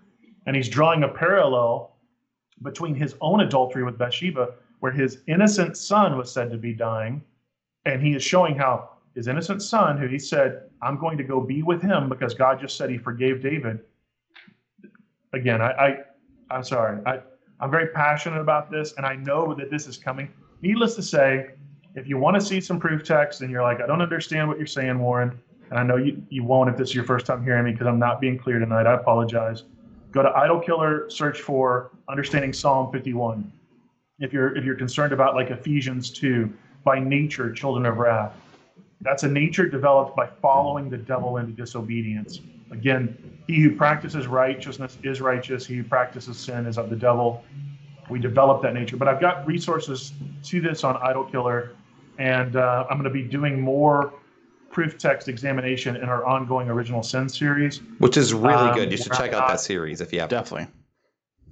And he's drawing a parallel between his own adultery with Bathsheba where his innocent son was said to be dying. And he is showing how his innocent son, who he said, I'm going to go be with him because God just said he forgave David. Again, I, I I'm sorry. I, I'm very passionate about this, and I know that this is coming. Needless to say, if you want to see some proof text and you're like, I don't understand what you're saying, Warren, and I know you, you won't if this is your first time hearing me because I'm not being clear tonight, I apologize. Go to Idol Killer, search for Understanding Psalm 51 if you're if you're concerned about like Ephesians 2, by nature children of wrath. That's a nature developed by following the devil into disobedience. Again, he who practices righteousness is righteous. He who practices sin is of the devil. We develop that nature. But I've got resources to this on Idol Killer, and uh, I'm going to be doing more proof text examination in our ongoing original sin series,
which is really um, good. You should check out that series if you have.
Definitely.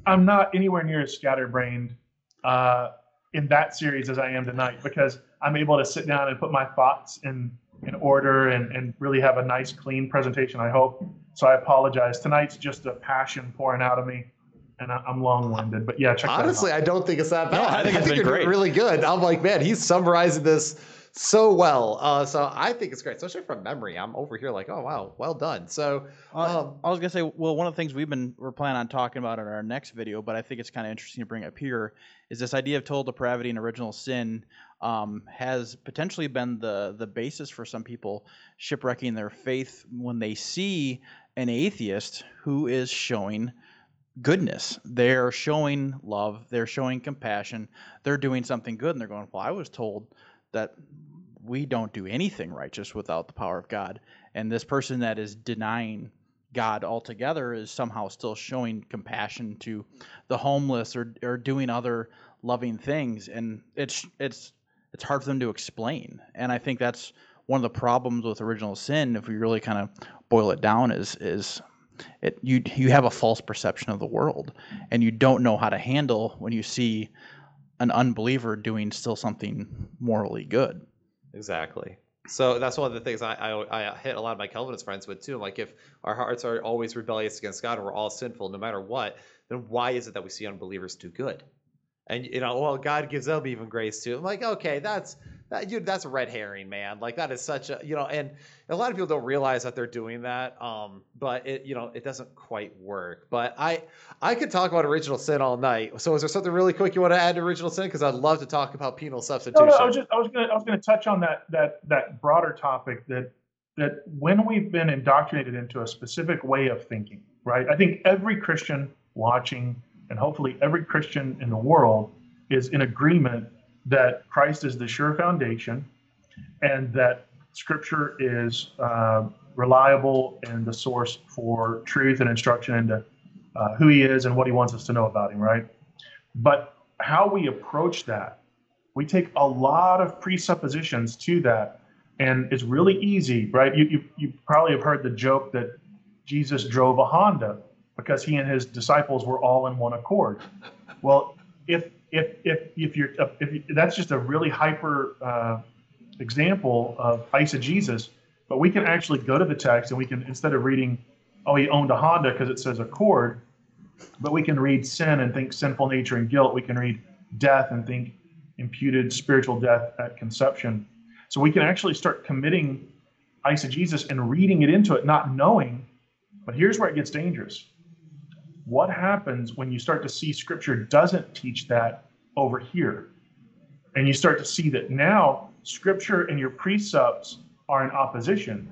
I'm not anywhere near as scatterbrained uh, in that series as I am tonight because I'm able to sit down and put my thoughts in in order and, and really have a nice clean presentation. I hope. So I apologize. Tonight's just a passion pouring out of me and I'm long-winded, but yeah. Check
Honestly, I don't think it's that bad.
No, I think, I think you're great.
really good. I'm like, man, he's summarizing this so well. Uh, so I think it's great, especially from memory. I'm over here like, oh wow, well done. So
um, I was gonna say, well, one of the things we've been we're planning on talking about in our next video, but I think it's kind of interesting to bring up here is this idea of total depravity and original sin um, has potentially been the the basis for some people shipwrecking their faith when they see an atheist who is showing goodness. They're showing love. They're showing compassion. They're doing something good, and they're going, well, I was told that we don't do anything righteous without the power of God. And this person that is denying God altogether is somehow still showing compassion to the homeless or, or doing other loving things. And it's it's it's hard for them to explain. And I think that's one of the problems with original sin, if we really kind of boil it down, is is it you you have a false perception of the world and you don't know how to handle when you see an unbeliever doing still something morally good.
Exactly. So that's one of the things I, I, I hit a lot of my Calvinist friends with too. Like if our hearts are always rebellious against God and we're all sinful no matter what, then why is it that we see unbelievers do good? And you know, well, God gives them even grace too. I'm like, okay, that's that you that's a red herring, man. Like that is such a you know, and a lot of people don't realize that they're doing that. Um, but it you know it doesn't quite work. But I I could talk about original sin all night. So is there something really quick you want to add to original sin? Because I'd love to talk about penal substitution.
No, no, I was just I was gonna I was gonna touch on that that that broader topic that that when we've been indoctrinated into a specific way of thinking, right? I think every Christian watching and hopefully every Christian in the world is in agreement that Christ is the sure foundation and that Scripture is uh, reliable and the source for truth and instruction into uh, who He is and what He wants us to know about Him, right? But how we approach that we take a lot of presuppositions to that, and it's really easy, right? You, you, you probably have heard the joke that Jesus drove a Honda because he and his disciples were all in one accord. Well, if if if if you're if you, that's just a really hyper uh, example of eisegesis, but we can actually go to the text and we can instead of reading, oh, he owned a Honda because it says accord, but we can read sin and think sinful nature and guilt. We can read death and think imputed spiritual death at conception. So we can actually start committing eisegesis and reading it into it, not knowing. But here's where it gets dangerous. What happens when you start to see scripture doesn't teach that over here? And you start to see that now scripture and your precepts are in opposition,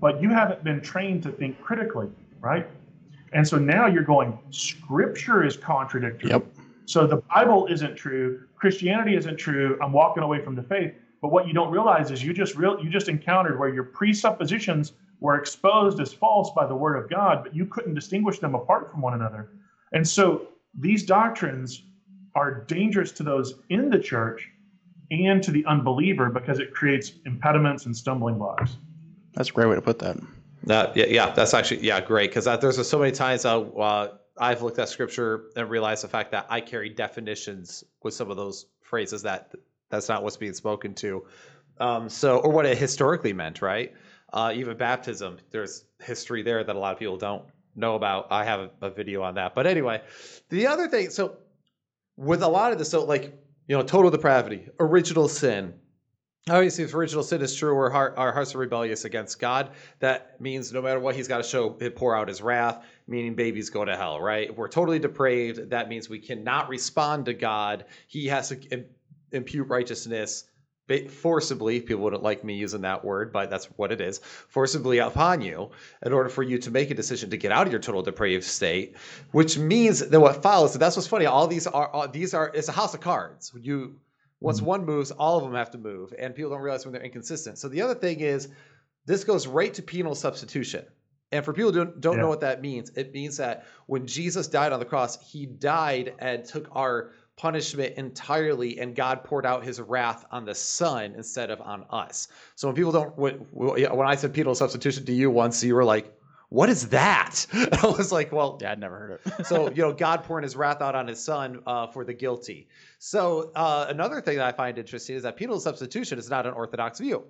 but you haven't been trained to think critically, right? And so now you're going, scripture is contradictory.
Yep.
So the Bible isn't true, Christianity isn't true. I'm walking away from the faith. But what you don't realize is you just real you just encountered where your presuppositions were exposed as false by the word of God, but you couldn't distinguish them apart from one another. And so these doctrines are dangerous to those in the church and to the unbeliever because it creates impediments and stumbling blocks.
That's a great way to put that.
Uh, yeah, yeah, that's actually yeah great because there's so many times uh, uh, I've looked at scripture and realized the fact that I carry definitions with some of those phrases that that's not what's being spoken to. Um, so, or what it historically meant, right? Uh, even baptism, there's history there that a lot of people don't know about. I have a, a video on that. But anyway, the other thing, so with a lot of this, so like, you know, total depravity, original sin, Obviously, if original sin is true, our, heart, our hearts are rebellious against God. That means no matter what, He's got to show, it. pour out His wrath, meaning babies go to hell, right? If we're totally depraved, that means we cannot respond to God. He has to impute righteousness forcibly. People wouldn't like me using that word, but that's what it is forcibly upon you in order for you to make a decision to get out of your total depraved state, which means that what follows. So that's what's funny. All these are, all, these are, it's a house of cards. You, once mm-hmm. one moves, all of them have to move, and people don't realize when they're inconsistent. So the other thing is, this goes right to penal substitution. And for people who don't, don't yeah. know what that means, it means that when Jesus died on the cross, he died and took our punishment entirely, and God poured out his wrath on the Son instead of on us. So when people don't, when, when I said penal substitution to you once, you were like, what is that? I was like, well,
yeah, I'd never heard it.
so, you know, God pouring his wrath out on his son uh, for the guilty. So, uh, another thing that I find interesting is that penal substitution is not an orthodox view.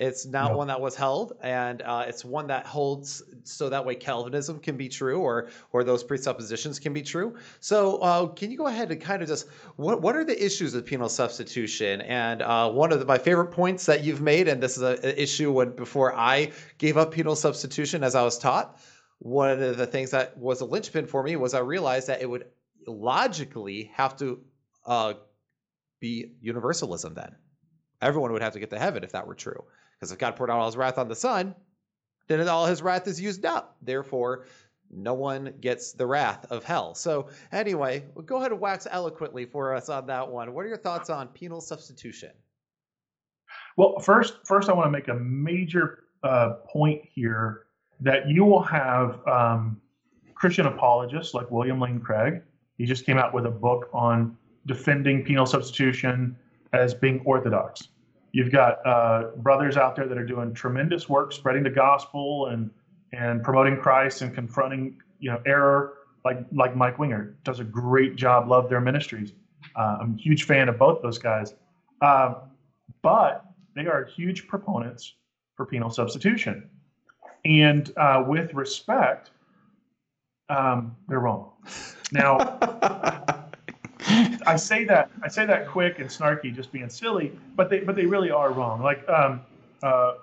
It's not no. one that was held, and uh, it's one that holds so that way Calvinism can be true, or or those presuppositions can be true. So, uh, can you go ahead and kind of just what what are the issues of penal substitution? And uh, one of the, my favorite points that you've made, and this is an issue when before I gave up penal substitution as I was taught. One of the things that was a linchpin for me was I realized that it would logically have to uh, be universalism then everyone would have to get to heaven if that were true. Because if God poured out all his wrath on the Son, then all his wrath is used up. Therefore, no one gets the wrath of hell. So, anyway, go ahead and wax eloquently for us on that one. What are your thoughts on penal substitution?
Well, first, first I want to make a major uh, point here that you will have um, Christian apologists like William Lane Craig. He just came out with a book on defending penal substitution as being orthodox. You've got uh, brothers out there that are doing tremendous work, spreading the gospel and and promoting Christ and confronting you know error. Like like Mike Winger does a great job. Love their ministries. Uh, I'm a huge fan of both those guys, uh, but they are huge proponents for penal substitution. And uh, with respect, um, they're wrong. Now. I say that I say that quick and snarky, just being silly, but they but they really are wrong. Like um, uh,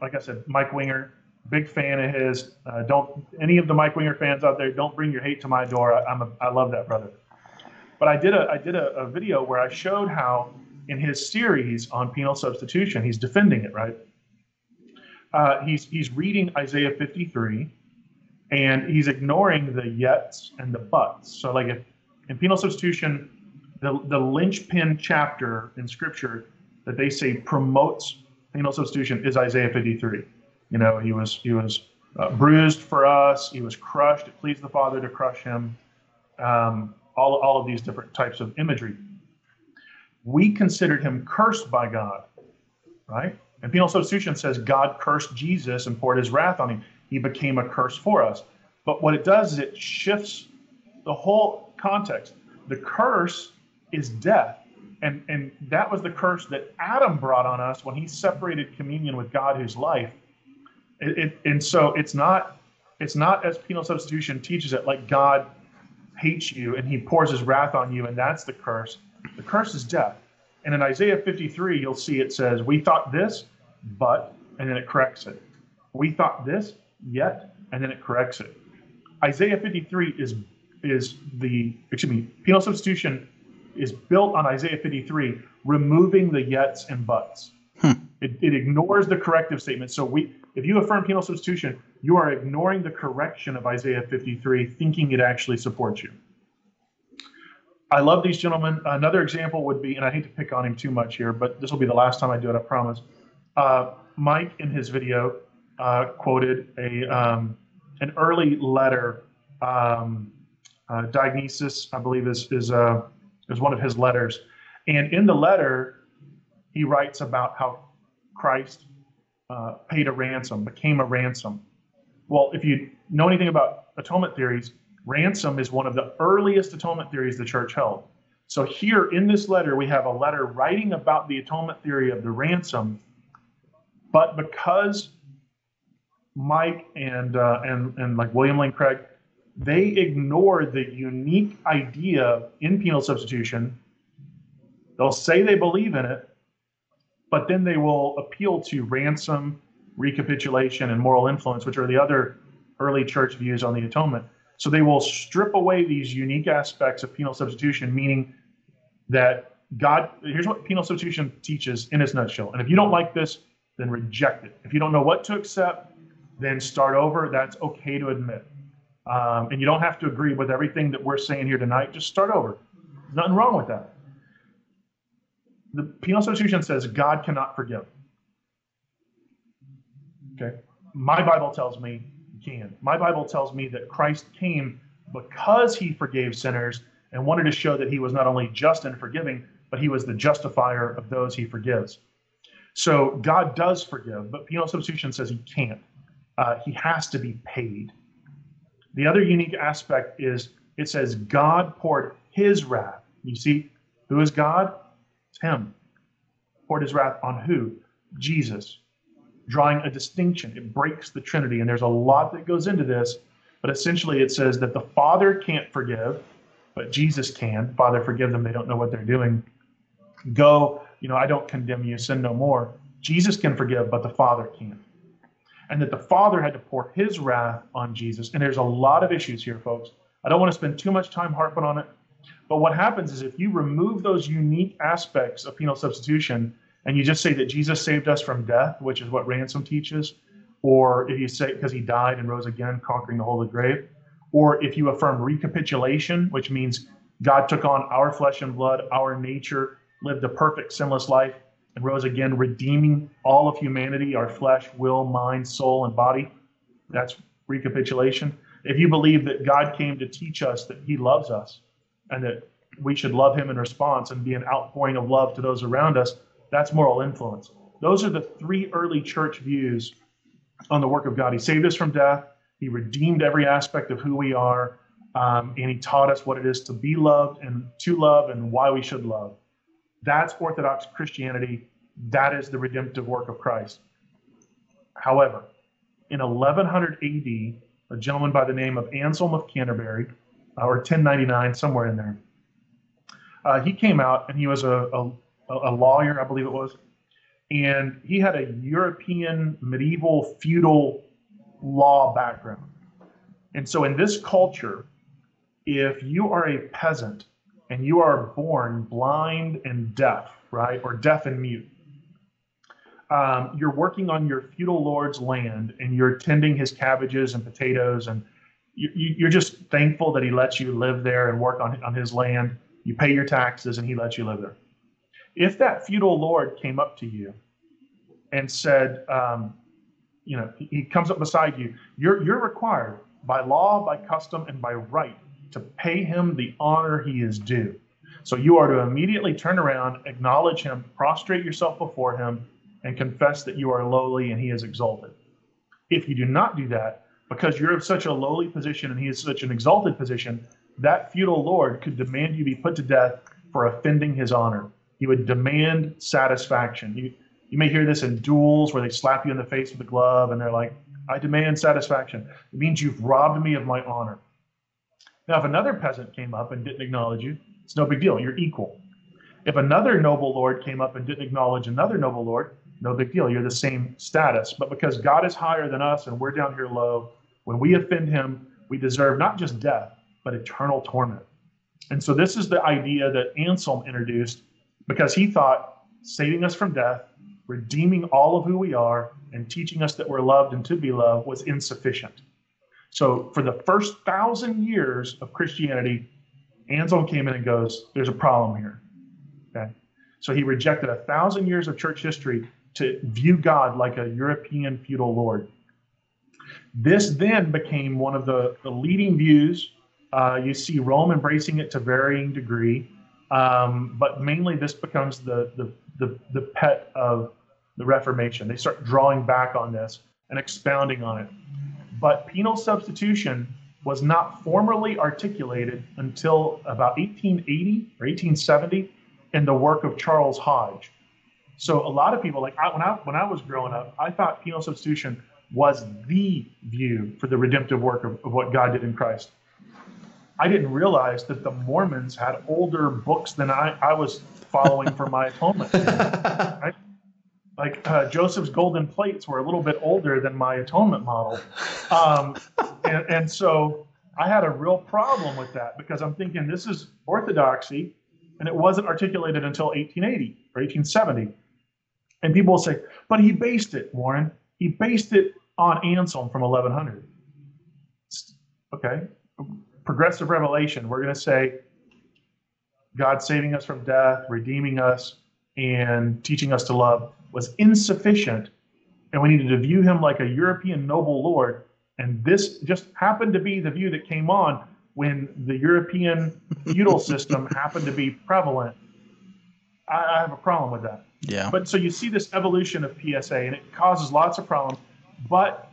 like I said, Mike Winger, big fan of his. Uh, don't any of the Mike Winger fans out there, don't bring your hate to my door. I, I'm a, I love that brother. But I did a I did a, a video where I showed how in his series on penal substitution, he's defending it right. Uh, he's he's reading Isaiah 53, and he's ignoring the yets and the buts. So like if in penal substitution, the, the linchpin chapter in scripture that they say promotes penal substitution is Isaiah 53. You know, he was he was uh, bruised for us. He was crushed. It pleased the Father to crush him. Um, all all of these different types of imagery. we considered him cursed by God, right? And penal substitution says God cursed Jesus and poured his wrath on him. He became a curse for us. But what it does is it shifts the whole context. The curse is death. And, and that was the curse that Adam brought on us when he separated communion with God, who's life. It, it, and so it's not it's not as penal substitution teaches it like God hates you and he pours his wrath on you and that's the curse. The curse is death. And in Isaiah 53, you'll see it says, We thought this, but, and then it corrects it. We thought this, yet, and then it corrects it. Isaiah 53 is is the excuse me, penal substitution is built on Isaiah 53, removing the yets and buts. Hmm. It, it ignores the corrective statement. So we, if you affirm penal substitution, you are ignoring the correction of Isaiah 53, thinking it actually supports you. I love these gentlemen. Another example would be, and I hate to pick on him too much here, but this will be the last time I do it, I promise. Uh, Mike, in his video, uh, quoted a um, an early letter. Um, uh, I believe, is is uh, is one of his letters, and in the letter, he writes about how Christ uh, paid a ransom, became a ransom. Well, if you know anything about atonement theories, ransom is one of the earliest atonement theories the church held. So here in this letter, we have a letter writing about the atonement theory of the ransom, but because Mike and uh, and and like William Lane Craig, they ignore the unique idea in penal substitution. They'll say they believe in it, but then they will appeal to ransom, recapitulation, and moral influence, which are the other early church views on the atonement. So they will strip away these unique aspects of penal substitution, meaning that God, here's what penal substitution teaches in its nutshell. And if you don't like this, then reject it. If you don't know what to accept, then start over. That's okay to admit. Um, and you don't have to agree with everything that we're saying here tonight. Just start over. There's nothing wrong with that the penal substitution says God cannot forgive. Okay. My Bible tells me he can. My Bible tells me that Christ came because he forgave sinners and wanted to show that he was not only just and forgiving, but he was the justifier of those he forgives. So God does forgive, but penal substitution says he can't. Uh, he has to be paid. The other unique aspect is it says God poured his wrath. You see, who is God? It's him. Poured his wrath on who? Jesus. Drawing a distinction. It breaks the Trinity. And there's a lot that goes into this, but essentially it says that the Father can't forgive, but Jesus can. Father, forgive them. They don't know what they're doing. Go, you know, I don't condemn you. Sin no more. Jesus can forgive, but the Father can't. And that the Father had to pour his wrath on Jesus. And there's a lot of issues here, folks. I don't want to spend too much time harping on it. But what happens is if you remove those unique aspects of penal substitution and you just say that Jesus saved us from death, which is what ransom teaches, or if you say because he died and rose again, conquering the whole of the grave, or if you affirm recapitulation, which means God took on our flesh and blood, our nature, lived a perfect sinless life, and rose again, redeeming all of humanity, our flesh, will, mind, soul, and body. That's recapitulation. If you believe that God came to teach us that he loves us, and that we should love him in response and be an outpouring of love to those around us, that's moral influence. Those are the three early church views on the work of God. He saved us from death, He redeemed every aspect of who we are, um, and He taught us what it is to be loved and to love and why we should love. That's Orthodox Christianity. That is the redemptive work of Christ. However, in 1100 AD, a gentleman by the name of Anselm of Canterbury, or 1099, somewhere in there. Uh, he came out and he was a, a, a lawyer, I believe it was, and he had a European medieval feudal law background. And so in this culture, if you are a peasant and you are born blind and deaf, right, or deaf and mute, um, you're working on your feudal lord's land and you're tending his cabbages and potatoes and you, are just thankful that he lets you live there and work on, on his land. You pay your taxes and he lets you live there. If that feudal lord came up to you and said, um, you know, he, he comes up beside you, you're, you're required by law, by custom, and by right to pay him the honor he is due. So you are to immediately turn around, acknowledge him, prostrate yourself before him, and confess that you are lowly and he is exalted. If you do not do that, because you're of such a lowly position and he is such an exalted position, that feudal lord could demand you be put to death for offending his honor. He would demand satisfaction. You, you may hear this in duels where they slap you in the face with a glove and they're like, I demand satisfaction. It means you've robbed me of my honor. Now, if another peasant came up and didn't acknowledge you, it's no big deal. You're equal. If another noble lord came up and didn't acknowledge another noble lord, no big deal. You're the same status. But because God is higher than us and we're down here low, when we offend him, we deserve not just death, but eternal torment. And so this is the idea that Anselm introduced because he thought saving us from death, redeeming all of who we are, and teaching us that we're loved and to be loved was insufficient. So for the first thousand years of Christianity, Anselm came in and goes, There's a problem here. Okay. So he rejected a thousand years of church history to view God like a European feudal lord. This then became one of the, the leading views. Uh, you see Rome embracing it to varying degree, um, but mainly this becomes the, the, the, the pet of the Reformation. They start drawing back on this and expounding on it. But penal substitution was not formally articulated until about 1880 or 1870 in the work of Charles Hodge. So a lot of people, like I, when I when I was growing up, I thought penal substitution was the view for the redemptive work of, of what God did in Christ. I didn't realize that the Mormons had older books than I, I was following for my atonement. Right? Like uh, Joseph's golden plates were a little bit older than my atonement model. Um, and, and so I had a real problem with that because I'm thinking this is orthodoxy and it wasn't articulated until 1880 or 1870. And people will say, but he based it, Warren. He based it on Anselm from 1100. Okay. Progressive revelation. We're going to say God saving us from death, redeeming us, and teaching us to love was insufficient. And we needed to view him like a European noble lord. And this just happened to be the view that came on when the European feudal system happened to be prevalent. I, I have a problem with that.
Yeah.
But so you see this evolution of PSA, and it causes lots of problems. But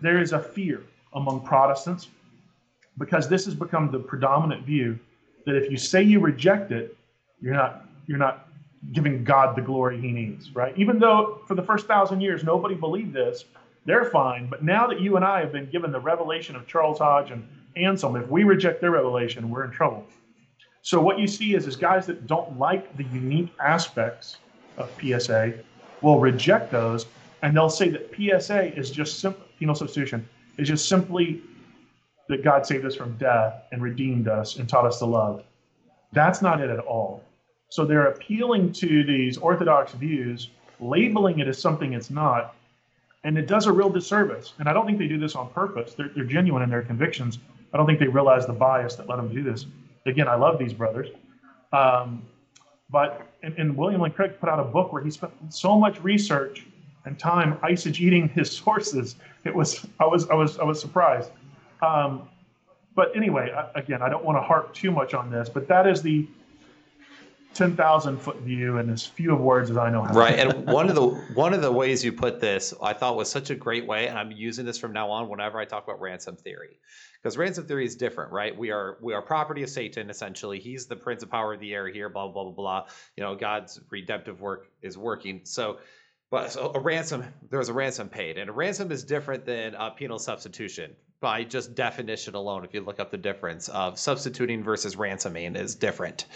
there is a fear among Protestants because this has become the predominant view that if you say you reject it, you're not you're not giving God the glory He needs, right? Even though for the first thousand years nobody believed this, they're fine. But now that you and I have been given the revelation of Charles Hodge and Anselm, if we reject their revelation, we're in trouble. So what you see is, is guys that don't like the unique aspects of PSA will reject those, and they'll say that PSA is just simple penal substitution is just simply that God saved us from death and redeemed us and taught us to love. That's not it at all. So they're appealing to these orthodox views, labeling it as something it's not, and it does a real disservice. And I don't think they do this on purpose. They're, they're genuine in their convictions. I don't think they realize the bias that led them do this. Again, I love these brothers. Um, but and, and, William Lane Craig put out a book where he spent so much research and time eisegeting his sources. It was I was I was I was surprised. Um, but anyway, again, I don't want to harp too much on this, but that is the 10,000 foot view and as few of words as I know how.
Right. And one of the one of the ways you put this, I thought was such a great way, and I'm using this from now on whenever I talk about ransom theory. Because ransom theory is different, right? We are we are property of Satan essentially. He's the prince of power of the air here, blah blah blah blah. You know, God's redemptive work is working. So but so a ransom, there was a ransom paid, and a ransom is different than a penal substitution by just definition alone. If you look up the difference of substituting versus ransoming is different.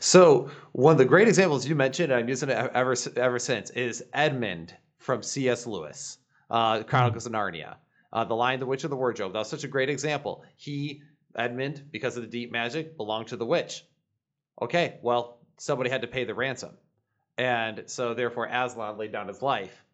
So one of the great examples you mentioned, and I'm using it ever ever since, is Edmund from C.S. Lewis, uh, Chronicles of Narnia, uh, The Lion, the Witch, and the Wardrobe. That was such a great example. He Edmund, because of the deep magic, belonged to the witch. Okay, well, somebody had to pay the ransom. And so therefore Aslan laid down his life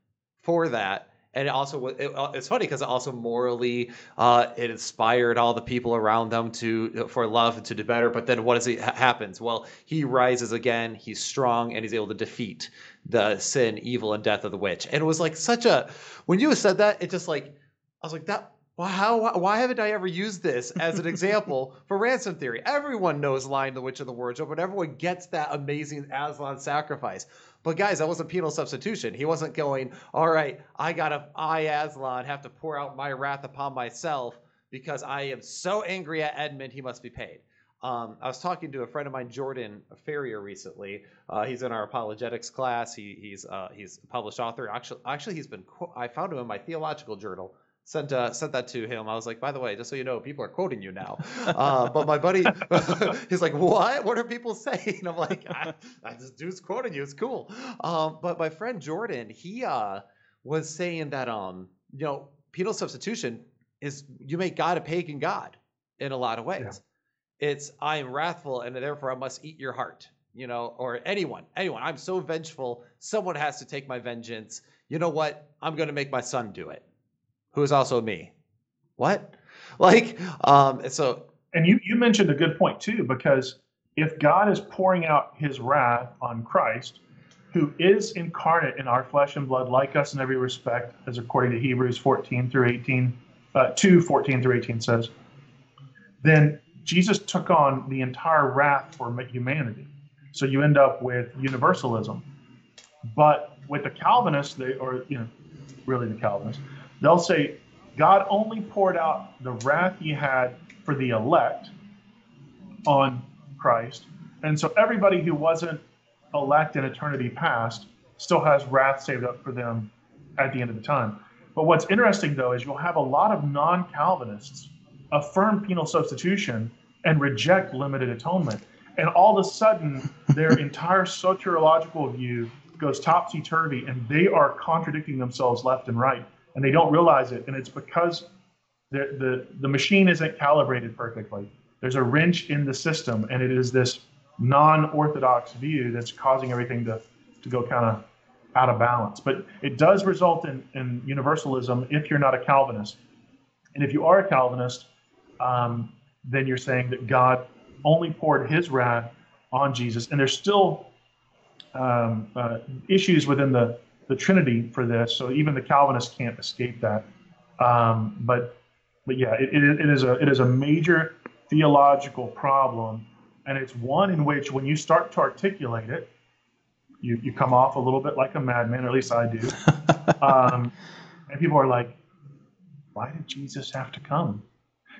for that. And it also it, uh, it's funny because it also morally uh, it inspired all the people around them to for love and to do better. But then what does it happens? Well, he rises again. He's strong and he's able to defeat the sin, evil, and death of the witch. And it was like such a when you said that, it just like I was like that Well, how, why haven't I ever used this as an example for ransom theory? Everyone knows Lion, the Witch of the Wardrobe, but everyone gets that amazing Aslan sacrifice. But guys, that wasn't penal substitution. He wasn't going, all right, I gotta, I Aslan have to pour out my wrath upon myself because I am so angry at Edmund, he must be paid. Um, I was talking to a friend of mine, Jordan Ferrier, recently. Uh, he's in our apologetics class. He, he's uh, he's a published author. Actually, actually, he's been. I found him in my theological journal. Sent uh, sent that to him. I was like, by the way, just so you know, people are quoting you now. Uh, but my buddy, he's like, what? What are people saying? I'm like, I, I, this dude's quoting you. It's cool. Um, but my friend Jordan, he uh, was saying that um, you know, penal substitution is you make God a pagan god in a lot of ways. Yeah it's I am wrathful and therefore I must eat your heart. You know, or anyone, anyone. I'm so vengeful. Someone has to take my vengeance. You know what? I'm going to make my son do it, who is also me. What? Like, um, so.
And you you mentioned a good point too, because if God is pouring out His wrath on Christ, who is incarnate in our flesh and blood, like us in every respect, as according to Hebrews 14 through 18, uh, 2 14 through 18 says, then Jesus took on the entire wrath for humanity. So you end up with universalism. But with the Calvinists, they or you know, really the Calvinists, they'll say God only poured out the wrath he had for the elect on Christ. And so everybody who wasn't elect in eternity past still has wrath saved up for them at the end of the time. But what's interesting though is you'll have a lot of non-Calvinists affirm penal substitution and reject limited atonement. And all of a sudden, their entire soteriological view goes topsy turvy, and they are contradicting themselves left and right, and they don't realize it. And it's because the, the, the machine isn't calibrated perfectly. There's a wrench in the system, and it is this non orthodox view that's causing everything to, to go kind of out of balance. But it does result in, in universalism if you're not a Calvinist. And if you are a Calvinist, um, then you're saying that God only poured his wrath on Jesus. And there's still um, uh, issues within the, the Trinity for this. So even the Calvinists can't escape that. Um, but but yeah, it, it, it is a it is a major theological problem, and it's one in which when you start to articulate it, you, you come off a little bit like a madman, or at least I do. um, and people are like, "Why did Jesus have to come?"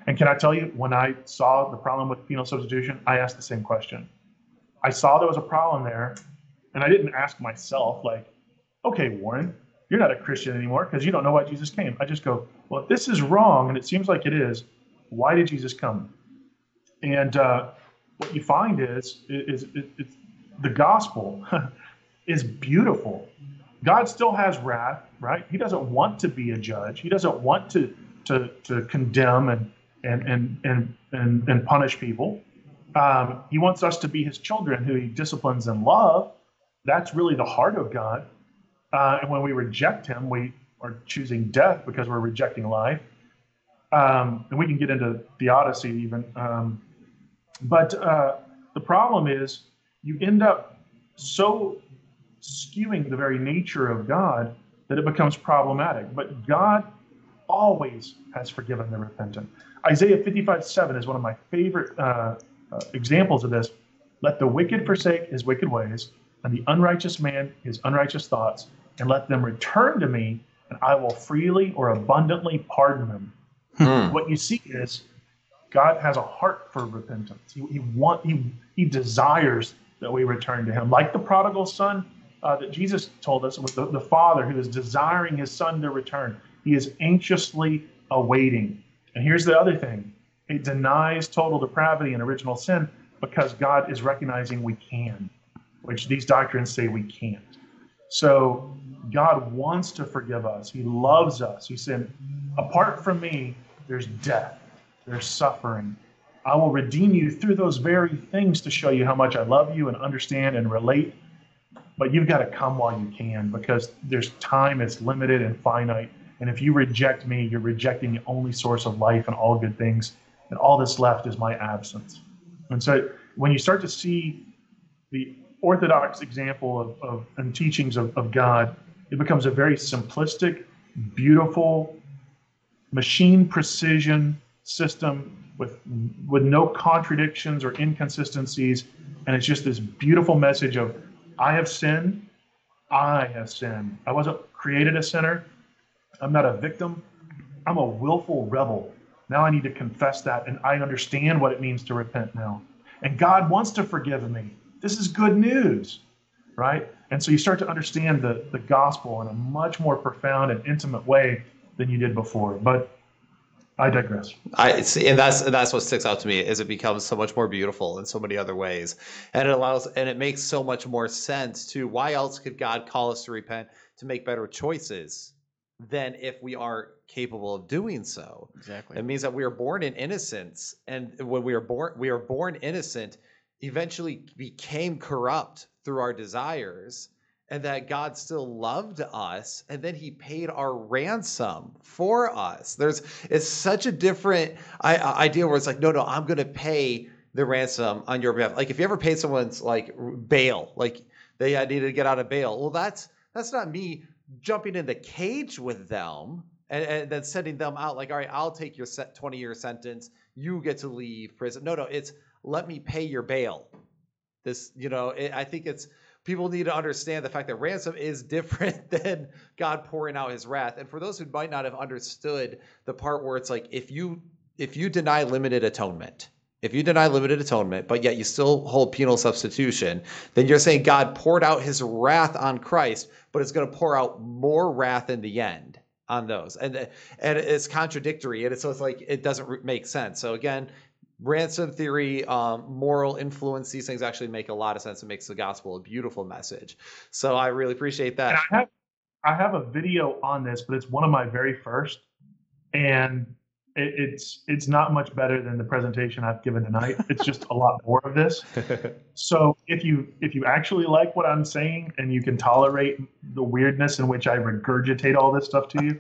And can I tell you, when I saw the problem with penal substitution, I asked the same question. I saw there was a problem there, and I didn't ask myself, like, okay, Warren, you're not a Christian anymore because you don't know why Jesus came. I just go, well, if this is wrong, and it seems like it is, why did Jesus come? And uh, what you find is, is, is, the gospel is beautiful. God still has wrath, right? He doesn't want to be a judge. He doesn't want to to to condemn and and and and and, and punish people. Um, he wants us to be his children, who he disciplines in love. That's really the heart of God. Uh, and when we reject him, we are choosing death because we're rejecting life. Um, and we can get into theodicy even. Um, but uh, the problem is you end up so skewing the very nature of God that it becomes problematic. But God always has forgiven the repentant. Isaiah 55 7 is one of my favorite uh, uh, examples of this. Let the wicked forsake his wicked ways, and the unrighteous man his unrighteous thoughts, and let them return to me, and I will freely or abundantly pardon them. Hmm. What you see is God has a heart for repentance. He, he want he he desires that we return to him, like the prodigal son uh, that Jesus told us with the, the father who is desiring his son to return. He is anxiously awaiting. And here's the other thing it denies total depravity and original sin because God is recognizing we can, which these doctrines say we can't. So God wants to forgive us. He loves us. He said, apart from me, there's death, there's suffering. I will redeem you through those very things to show you how much I love you and understand and relate. But you've got to come while you can because there's time, it's limited and finite. And if you reject me, you're rejecting the only source of life and all good things. And all that's left is my absence. And so when you start to see the orthodox example of, of and teachings of, of God, it becomes a very simplistic, beautiful, machine precision system with with no contradictions or inconsistencies, and it's just this beautiful message of I have sinned, I have sinned. I wasn't created a sinner. I'm not a victim. I'm a willful rebel. Now I need to confess that, and I understand what it means to repent now. And God wants to forgive me. This is good news, right? And so you start to understand the, the gospel in a much more profound and intimate way than you did before. But I digress.
I see, and that's and that's what sticks out to me is it becomes so much more beautiful in so many other ways, and it allows and it makes so much more sense to why else could God call us to repent to make better choices than if we are capable of doing so.
Exactly.
It means that we are born in innocence, and when we are born, we are born innocent, eventually became corrupt through our desires, and that God still loved us, and then He paid our ransom for us. There's it's such a different idea where it's like, no, no, I'm going to pay the ransom on your behalf. Like if you ever paid someone's like bail, like they needed to get out of bail, well, that's that's not me jumping in the cage with them and, and then sending them out like, all right, I'll take your 20 year sentence. You get to leave prison. No, no, it's let me pay your bail. This, you know, it, I think it's people need to understand the fact that ransom is different than God pouring out his wrath. And for those who might not have understood the part where it's like if you if you deny limited atonement, if you deny limited atonement, but yet you still hold penal substitution, then you're saying God poured out his wrath on Christ, but it's going to pour out more wrath in the end on those. And and it's contradictory. And it's, so it's like it doesn't make sense. So again, ransom theory, um, moral influence, these things actually make a lot of sense. It makes the gospel a beautiful message. So I really appreciate that.
And I have I have a video on this, but it's one of my very first, and it, it's it's not much better than the presentation I've given tonight. It's just a lot more of this. So if you if you actually like what I'm saying and you can tolerate the weirdness in which I regurgitate all this stuff to you,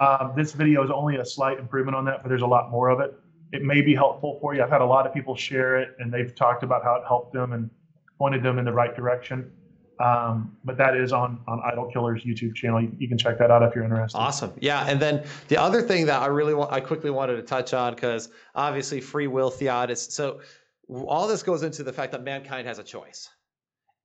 um, this video is only a slight improvement on that, but there's a lot more of it it may be helpful for you. I've had a lot of people share it, and they've talked about how it helped them and pointed them in the right direction. Um, but that is on on Idol Killer's YouTube channel. You, you, can check that out if you're interested.
Awesome. Yeah, and then the other thing that I really want, I quickly wanted to touch on because obviously free will theodicy. So all this goes into the fact that mankind has a choice,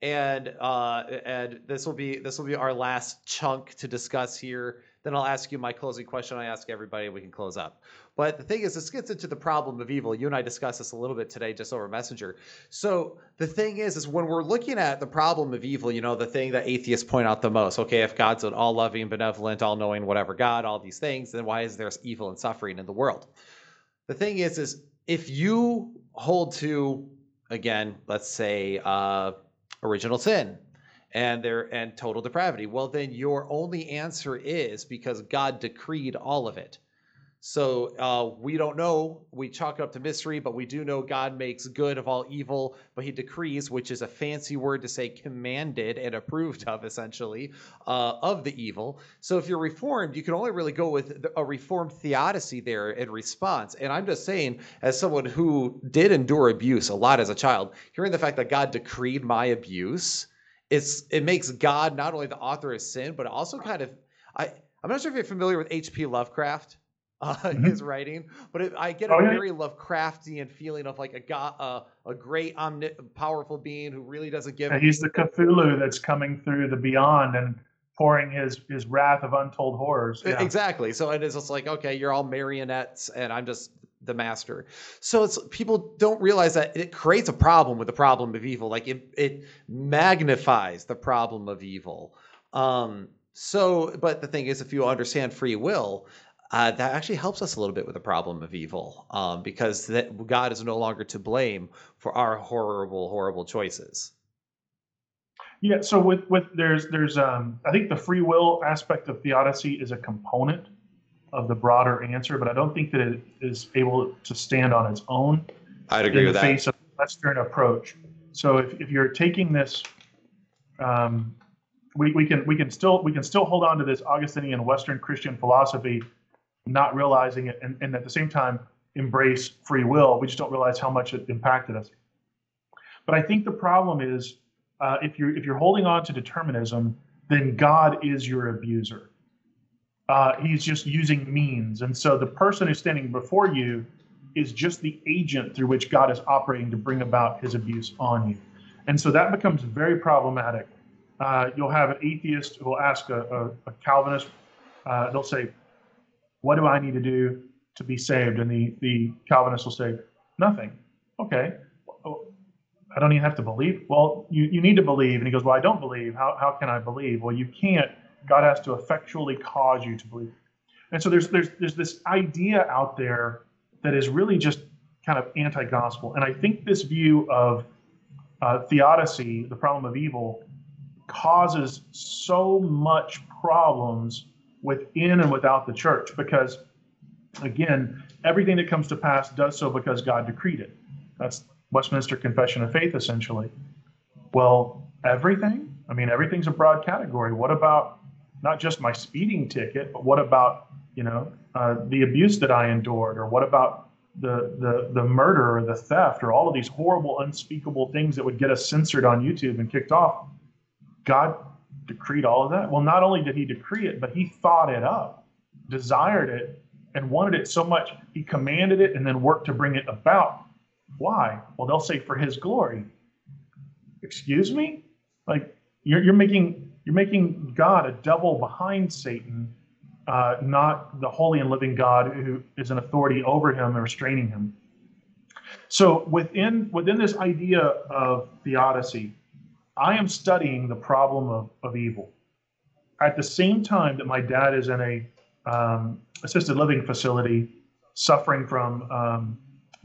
and uh, and this will be this will be our last chunk to discuss here. Then I'll ask you my closing question. I ask everybody, we can close up. But the thing is, this gets into the problem of evil. You and I discussed this a little bit today just over Messenger. So the thing is, is when we're looking at the problem of evil, you know, the thing that atheists point out the most, okay, if God's an all loving, benevolent, all knowing, whatever God, all these things, then why is there evil and suffering in the world? The thing is, is if you hold to, again, let's say, uh, original sin, and there and total depravity. Well, then your only answer is because God decreed all of it. So uh, we don't know. We chalk it up to mystery, but we do know God makes good of all evil, but he decrees, which is a fancy word to say commanded and approved of, essentially, uh, of the evil. So if you're reformed, you can only really go with a reformed theodicy there in response. And I'm just saying, as someone who did endure abuse a lot as a child, hearing the fact that God decreed my abuse, it's it makes God not only the author of sin, but also kind of I I'm not sure if you're familiar with H.P. Lovecraft uh, mm-hmm. his writing, but it, I get a oh, yeah. very Lovecraftian feeling of like a god, uh, a great, omni- powerful being who really doesn't give.
Yeah, he's the Cthulhu that's coming through the beyond and pouring his his wrath of untold horrors.
Yeah. Exactly. So it is just like okay, you're all marionettes, and I'm just the master. So it's people don't realize that it creates a problem with the problem of evil. Like it it magnifies the problem of evil. Um, so, but the thing is, if you understand free will, uh, that actually helps us a little bit with the problem of evil um, because that God is no longer to blame for our horrible, horrible choices.
Yeah. So with with there's there's um I think the free will aspect of theodicy is a component of the broader answer, but I don't think that it is able to stand on its own.
I'd agree in
with
the
that. face of Western approach. So if, if you're taking this, um, we, we can we can still we can still hold on to this Augustinian Western Christian philosophy not realizing it, and, and at the same time embrace free will. We just don't realize how much it impacted us. But I think the problem is uh, if you're if you're holding on to determinism, then God is your abuser. Uh, he's just using means. And so the person who's standing before you is just the agent through which God is operating to bring about his abuse on you. And so that becomes very problematic. Uh, you'll have an atheist who will ask a, a, a Calvinist, uh, they'll say, What do I need to do to be saved? And the, the Calvinist will say, Nothing. Okay. I don't even have to believe. Well, you, you need to believe. And he goes, Well, I don't believe. How, how can I believe? Well, you can't. God has to effectually cause you to believe. And so there's there's there's this idea out there that is really just kind of anti-gospel. And I think this view of uh, theodicy, the problem of evil, causes so much problems within and without the church because, again, everything that comes to pass does so because God decreed it. That's Westminster Confession of Faith, essentially. Well, everything? I mean, everything's a broad category. What about not just my speeding ticket, but what about, you know, uh, the abuse that I endured, or what about the, the the murder or the theft or all of these horrible, unspeakable things that would get us censored on YouTube and kicked off? God decreed all of that. Well, not only did He decree it, but He thought it up, desired it, and wanted it so much He commanded it and then worked to bring it about. Why? Well, they'll say for His glory. Excuse me, like you're you're making you're making God a devil behind Satan uh, not the holy and living God who is an authority over him and restraining him. So within within this idea of theodicy, I am studying the problem of, of evil. At the same time that my dad is in a um, assisted living facility, suffering from um,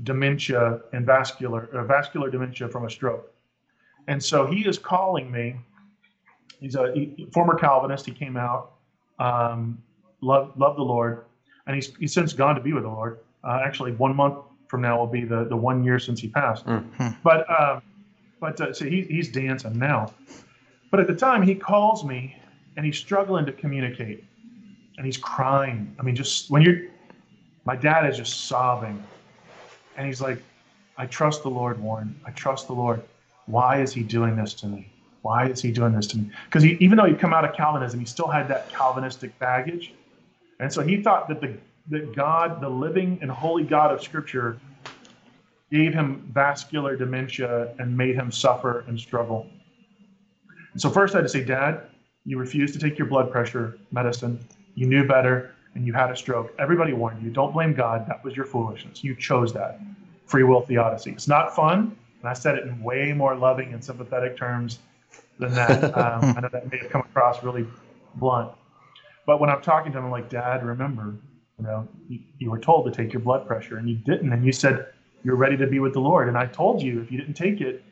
dementia and vascular uh, vascular dementia from a stroke, and so he is calling me. He's a he, former Calvinist. He came out. Um, love love the Lord, and he's he's since gone to be with the Lord. Uh, actually, one month from now will be the the one year since he passed. Mm-hmm. But um, but uh, so he, he's dancing now. But at the time, he calls me, and he's struggling to communicate, and he's crying. I mean, just when you're, my dad is just sobbing, and he's like, "I trust the Lord, Warren. I trust the Lord. Why is he doing this to me? Why is he doing this to me? Because even though he'd come out of Calvinism, he still had that Calvinistic baggage. And so he thought that the that God, the living and holy God of Scripture, gave him vascular dementia and made him suffer and struggle. And so first I had to say, Dad, you refused to take your blood pressure medicine. You knew better and you had a stroke. Everybody warned you. Don't blame God. That was your foolishness. You chose that. Free will theodicy. It's not fun. And I said it in way more loving and sympathetic terms than that. Um, I know that may have come across really blunt. But when I'm talking to him, I'm like, Dad, remember, you know, you, you, were told to take your blood pressure and you didn't. And you said you're ready to be with the Lord. And I told you if you didn't take it,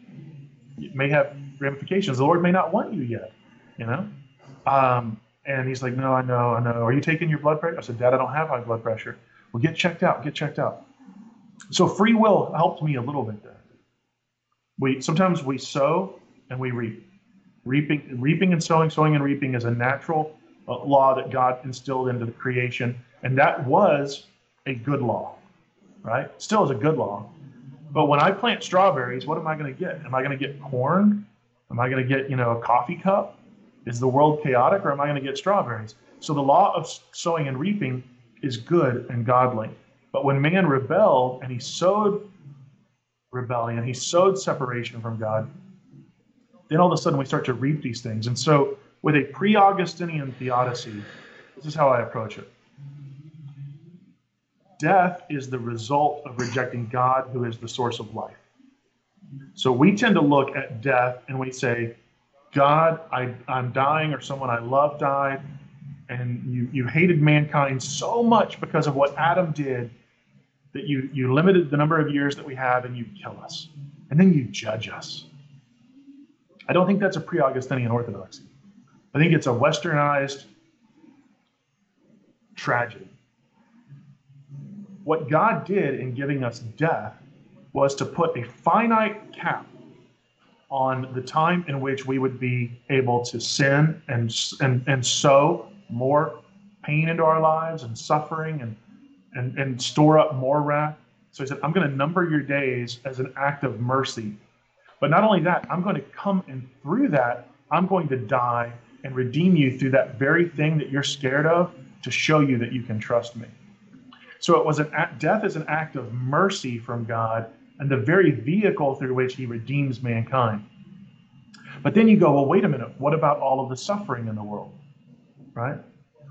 it may have ramifications. The Lord may not want you yet, you know? Um, and he's like, No, I know, I know. Are you taking your blood pressure? I said, Dad, I don't have high blood pressure. Well, get checked out, get checked out. So free will helped me a little bit there. We sometimes we sow and we reap. Reaping, reaping and sowing, sowing and reaping is a natural uh, law that God instilled into the creation, and that was a good law, right? Still is a good law. But when I plant strawberries, what am I going to get? Am I going to get corn? Am I going to get, you know, a coffee cup? Is the world chaotic, or am I going to get strawberries? So the law of sowing and reaping is good and godly. But when man rebelled and he sowed rebellion, he sowed separation from God, then all of a sudden we start to reap these things. And so with a pre Augustinian theodicy, this is how I approach it. Death is the result of rejecting God, who is the source of life. So we tend to look at death and we say, God, I, I'm dying, or someone I love died, and you, you hated mankind so much because of what Adam did that you, you limited the number of years that we have and you kill us. And then you judge us. I don't think that's a pre Augustinian orthodoxy. I think it's a westernized tragedy. What God did in giving us death was to put a finite cap on the time in which we would be able to sin and, and, and sow more pain into our lives and suffering and, and, and store up more wrath. So he said, I'm going to number your days as an act of mercy. But not only that, I'm going to come and through that, I'm going to die and redeem you through that very thing that you're scared of to show you that you can trust me. So it was an act, death is an act of mercy from God and the very vehicle through which he redeems mankind. But then you go, well, wait a minute, what about all of the suffering in the world? Right?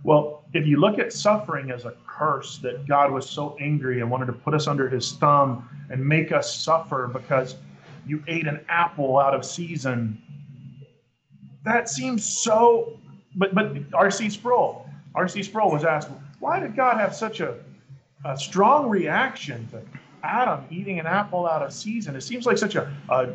Well, if you look at suffering as a curse that God was so angry and wanted to put us under his thumb and make us suffer because you ate an apple out of season, that seems so. But but R.C. Sproul, R.C. Sproul was asked, why did God have such a, a strong reaction to Adam eating an apple out of season? It seems like such a, a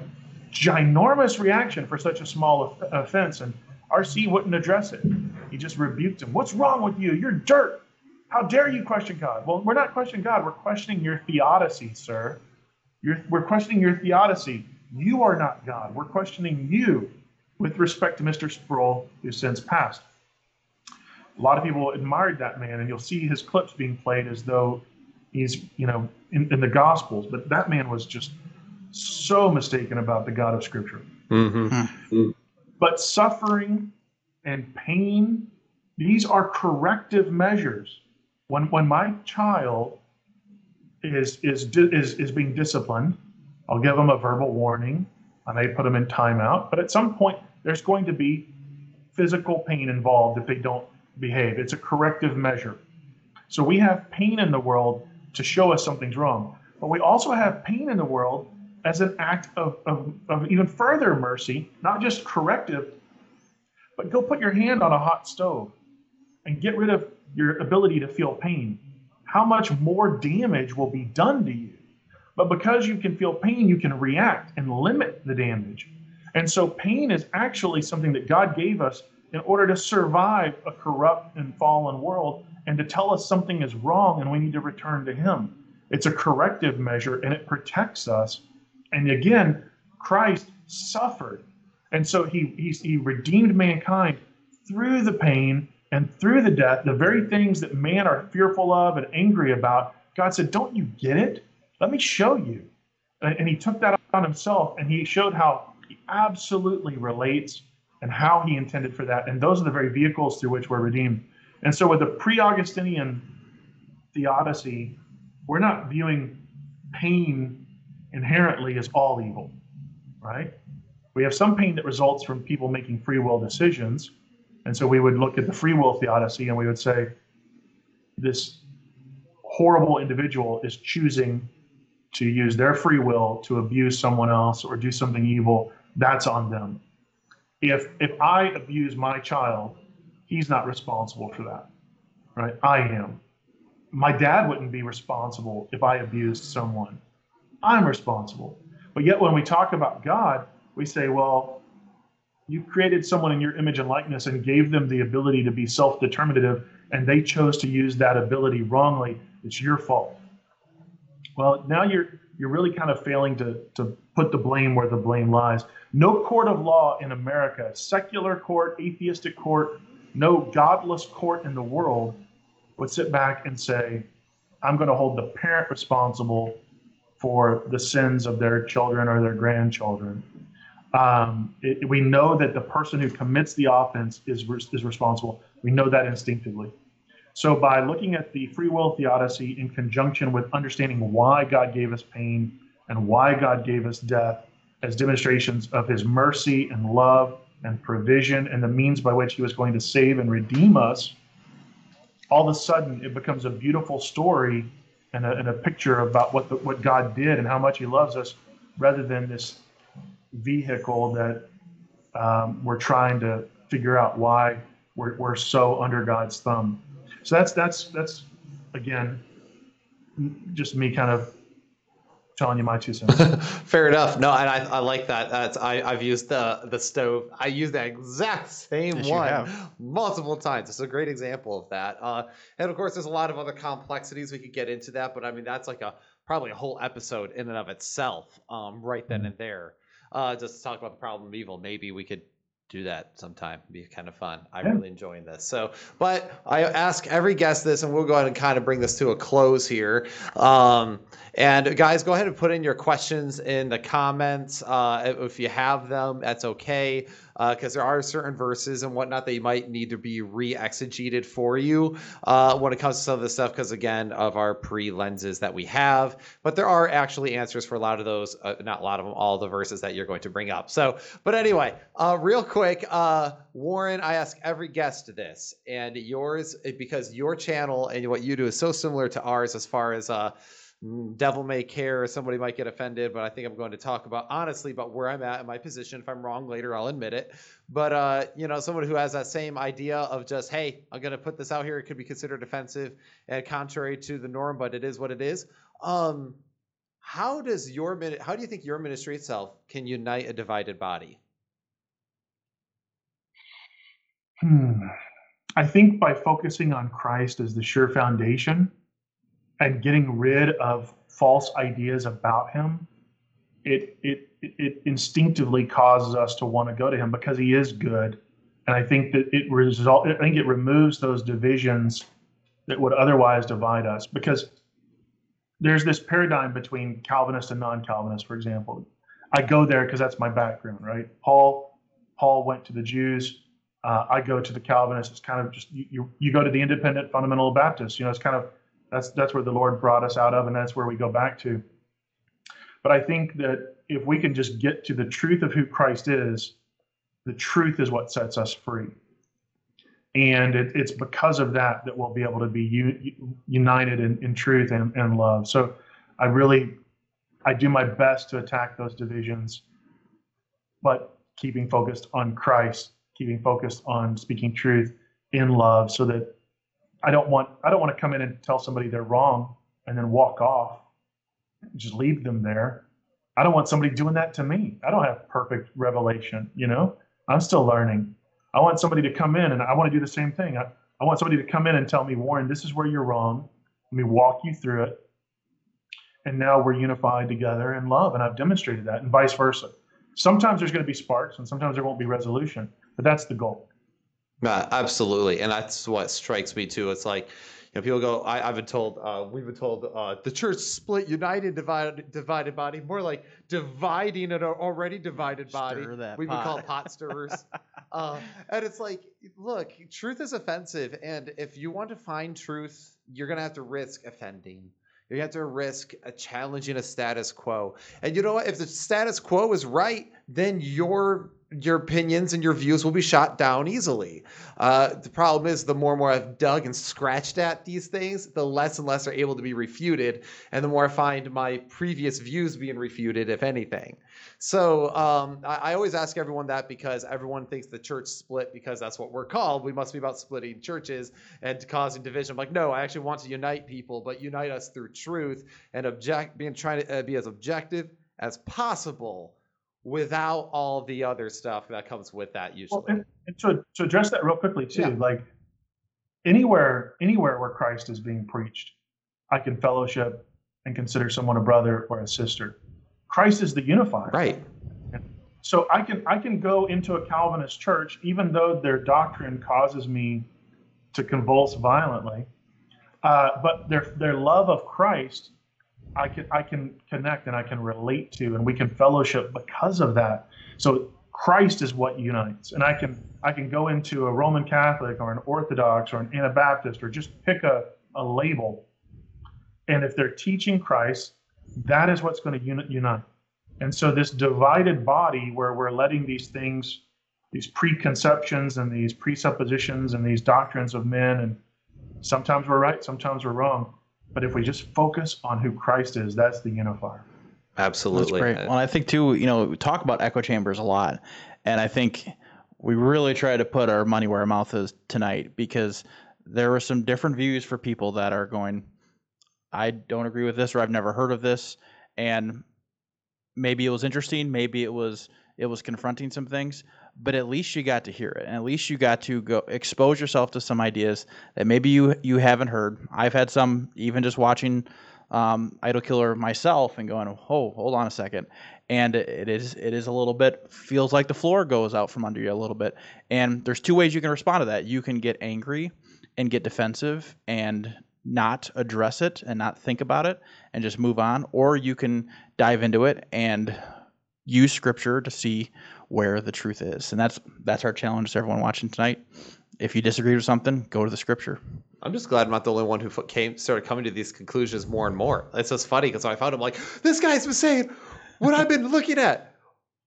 ginormous reaction for such a small offense. And RC wouldn't address it. He just rebuked him. What's wrong with you? You're dirt. How dare you question God? Well, we're not questioning God. We're questioning your theodicy, sir. You're, we're questioning your theodicy. You are not God. We're questioning you with respect to Mr. Sproul, who's since passed. A lot of people admired that man, and you'll see his clips being played as though he's, you know, in, in the Gospels. But that man was just so mistaken about the God of Scripture. Mm-hmm. But suffering and pain, these are corrective measures. When, when my child is, is, is, is being disciplined, I'll give them a verbal warning. I may put them in timeout, but at some point, there's going to be physical pain involved if they don't behave. It's a corrective measure. So we have pain in the world to show us something's wrong, but we also have pain in the world as an act of, of, of even further mercy, not just corrective, but go put your hand on a hot stove and get rid of your ability to feel pain. How much more damage will be done to you? But because you can feel pain, you can react and limit the damage. And so pain is actually something that God gave us in order to survive a corrupt and fallen world and to tell us something is wrong and we need to return to Him. It's a corrective measure and it protects us and again, Christ suffered. And so he, he, he redeemed mankind through the pain and through the death, the very things that man are fearful of and angry about. God said, Don't you get it? Let me show you. And, he took that on himself and he showed how he absolutely relates and how he intended for that. And those are the very vehicles through which we're redeemed. And so with the pre Augustinian theodicy, we're not viewing pain inherently as all evil, right? We have some pain that results from people making free will decisions. And so we would look at the free will theodicy and we would say, this horrible individual is choosing to use their free will to abuse someone else or do something evil. That's on them. If, if I abuse my child, he's not responsible for that, right? I am. My dad wouldn't be responsible if I abused someone I'm responsible. But yet, when we talk about God, we say, well, you created someone in your image and likeness and gave them the ability to be self determinative, and they chose to use that ability wrongly. It's your fault. Well, now you're you're really kind of failing to, to put the blame where the blame lies. No court of law in America, secular court, atheistic court, no godless court in the world would sit back and say, I'm going to hold the parent responsible for the sins of their children or their grandchildren. Um, it, we know that the person who commits the offense is, is responsible. We know that instinctively. So, by looking at the free will theodicy in conjunction with understanding why God gave us pain and why God gave us death as demonstrations of his mercy and love and provision and the means by which he was going to save and redeem us, all of a sudden it becomes a beautiful story and a, and a picture about what the, what God did and how much He loves us, rather than this vehicle that um, we're trying to figure out why we're, we're so under God's thumb. So that's that's that's again just me kind of telling you my two cents.
Fair enough. No, and I, I like that. That's I, I've used the the stove. I use that exact same yes, one multiple times. It's a great example of that. Uh, and of course, there's a lot of other complexities we could get into that, but I mean that's like a probably a whole episode in and of itself, um, right then mm-hmm. and there. Uh, just to talk about the problem of evil. Maybe we could do that sometime. It'd be kind of fun. I'm yeah. really enjoying this. So, but I ask every guest this, and we'll go ahead and kind of bring this to a close here. Um, and guys, go ahead and put in your questions in the comments uh, if you have them. That's okay. Because uh, there are certain verses and whatnot that you might need to be re-exegeted for you uh, when it comes to some of this stuff, because again, of our pre-lenses that we have. But there are actually answers for a lot of those, uh, not a lot of them, all the verses that you're going to bring up. So, but anyway, uh, real quick, uh, Warren, I ask every guest this, and yours because your channel and what you do is so similar to ours as far as uh, devil may care somebody might get offended but i think i'm going to talk about honestly about where i'm at in my position. If i'm wrong later i'll admit it. But uh, you know someone who has that same idea of just hey i'm going to put this out here it could be considered offensive and contrary to the norm but it is what it is. Um, how does your how do you think your ministry itself can unite a divided body?
Hmm. I think by focusing on Christ as the sure foundation and getting rid of false ideas about him, it it it instinctively causes us to want to go to him because he is good. And I think that it result I think it removes those divisions that would otherwise divide us because there's this paradigm between Calvinist and non-Calvinist, for example. I go there because that's my background, right? Paul Paul went to the Jews uh, I go to the Calvinists. It's kind of just you, you, you go to the Independent Fundamental Baptist. You know, it's kind of that's that's where the Lord brought us out of, and that's where we go back to. But I think that if we can just get to the truth of who Christ is, the truth is what sets us free. And it, it's because of that that we'll be able to be u- united in, in truth and, and love. So I really, I do my best to attack those divisions, but keeping focused on Christ keeping focused on speaking truth in love so that I don't want I don't want to come in and tell somebody they're wrong and then walk off. Just leave them there. I don't want somebody doing that to me. I don't have perfect revelation, you know? I'm still learning. I want somebody to come in and I want to do the same thing. I, I want somebody to come in and tell me, Warren, this is where you're wrong. Let me walk you through it. And now we're unified together in love. And I've demonstrated that, and vice versa. Sometimes there's going to be sparks, and sometimes there won't be resolution. But that's the goal.
Uh, absolutely, and that's what strikes me too. It's like you know, people go. I, have been told. Uh, we've been told uh, the church split, united, divided, divided body. More like dividing an already divided body. We've been called pot stirrers. uh, and it's like, look, truth is offensive, and if you want to find truth, you're gonna have to risk offending. You have to risk a challenging a status quo. And you know what? If the status quo is right, then your your opinions and your views will be shot down easily. Uh, the problem is, the more and more I've dug and scratched at these things, the less and less are able to be refuted, and the more I find my previous views being refuted, if anything. So um, I, I, always ask everyone that because everyone thinks the church split because that's what we're called. We must be about splitting churches and causing division. I'm like, no, I actually want to unite people, but unite us through truth and object, being trying to uh, be as objective as possible without all the other stuff that comes with that usually. Well,
and, and to, to address that real quickly too, yeah. like anywhere anywhere where Christ is being preached, I can fellowship and consider someone a brother or a sister. Christ is the unifier.
Right.
So I can I can go into a Calvinist church even though their doctrine causes me to convulse violently, uh, but their their love of Christ I can I can connect and I can relate to, and we can fellowship because of that. So Christ is what unites, and I can I can go into a Roman Catholic or an Orthodox or an Anabaptist or just pick a, a label, and if they're teaching Christ, that is what's going to unite. And so this divided body, where we're letting these things, these preconceptions and these presuppositions and these doctrines of men, and sometimes we're right, sometimes we're wrong but if we just focus on who Christ is, that's the unifier.
Absolutely.
That's great. Well, I think too, you know, we talk about echo chambers a lot, and I think we really try to put our money where our mouth is tonight because there are some different views for people that are going, I don't agree with this or I've never heard of this, and maybe it was interesting, maybe it was it was confronting some things, but at least you got to hear it. And at least you got to go expose yourself to some ideas that maybe you you haven't heard. I've had some even just watching um, idol killer myself and going oh hold on a second. And it is it is a little bit feels like the floor goes out from under you a little bit. And there's two ways you can respond to that. You can get angry and get defensive and not address it and not think about it and just move on or you can dive into it and use scripture to see where the truth is, and that's that's our challenge to everyone watching tonight. If you disagree with something, go to the scripture.
I'm just glad I'm not the only one who came started coming to these conclusions more and more. It's just funny because I found him like this guy's been saying what I've been looking at.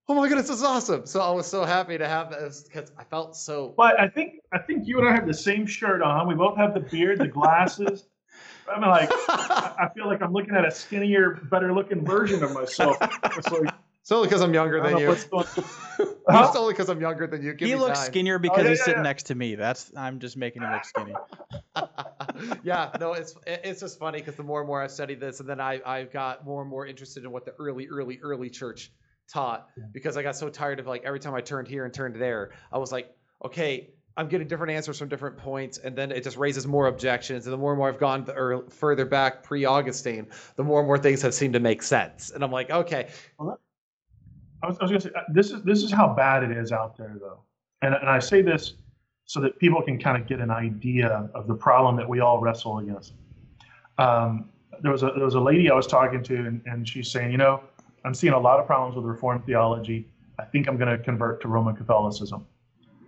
Oh my goodness, this is awesome! So I was so happy to have this because I felt so.
But I think I think you and I have the same shirt on. We both have the beard, the glasses. I'm like, I I feel like I'm looking at a skinnier, better looking version of myself. It's like,
It's only because I'm younger than you.
what's going
It's only because I'm younger than you. Give
he
me
looks
time.
skinnier oh, because
yeah,
he's
yeah,
sitting
yeah.
next to me. That's I'm just making him look skinny.
yeah, no, it's it's just funny because the more and more I study this, and then I I got more and more interested in what the early, early, early church taught because I got so tired of like every time I turned here and turned there, I was like, okay, I'm getting different answers from different points, and then it just raises more objections. And the more and more I've gone further back pre-Augustine, the more and more things have seemed to make sense. And I'm like, okay,
I was, I was going to say uh, this is this is how bad it is out there, though, and and I say this so that people can kind of get an idea of the problem that we all wrestle against. Um, there was a there was a lady I was talking to, and, and she's saying, you know, I'm seeing a lot of problems with Reformed theology. I think I'm going to convert to Roman Catholicism.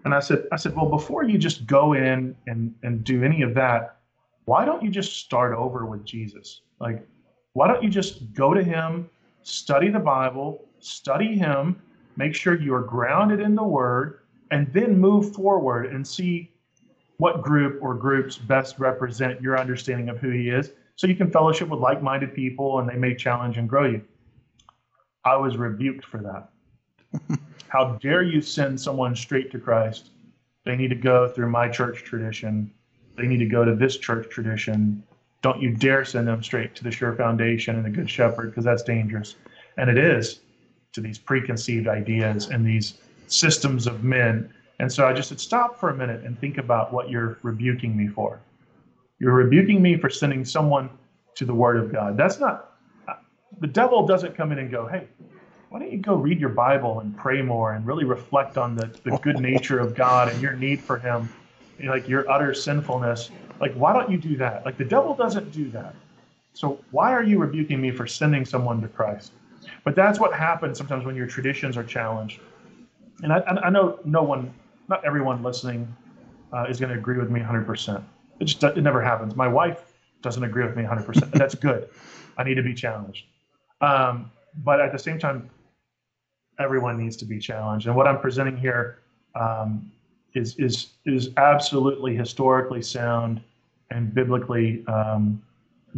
And I said, I said, well, before you just go in and and do any of that, why don't you just start over with Jesus? Like, why don't you just go to Him, study the Bible, study Him, make sure you are grounded in the Word, and then move forward and see what group or groups best represent your understanding of who He is, so you can fellowship with like-minded people, and they may challenge and grow you. I was rebuked for that. How dare you send someone straight to Christ? They need to go through my church tradition. They need to go to this church tradition. Don't you dare send them straight to the Sure Foundation and the Good Shepherd because that's dangerous. And it is to these preconceived ideas and these systems of men. And so I just said, stop for a minute and think about what you're rebuking me for. You're rebuking me for sending someone to the Word of God. That's not, the devil doesn't come in and go, hey, why don't you go read your Bible and pray more and really reflect on the, the good nature of God and your need for Him, like your utter sinfulness? Like, why don't you do that? Like, the devil doesn't do that. So, why are you rebuking me for sending someone to Christ? But that's what happens sometimes when your traditions are challenged. And I, I know no one, not everyone listening uh, is going to agree with me 100%. It just it never happens. My wife doesn't agree with me 100%. That's good. I need to be challenged. Um, but at the same time, everyone needs to be challenged. And what I'm presenting here um, is is is absolutely historically sound and biblically um,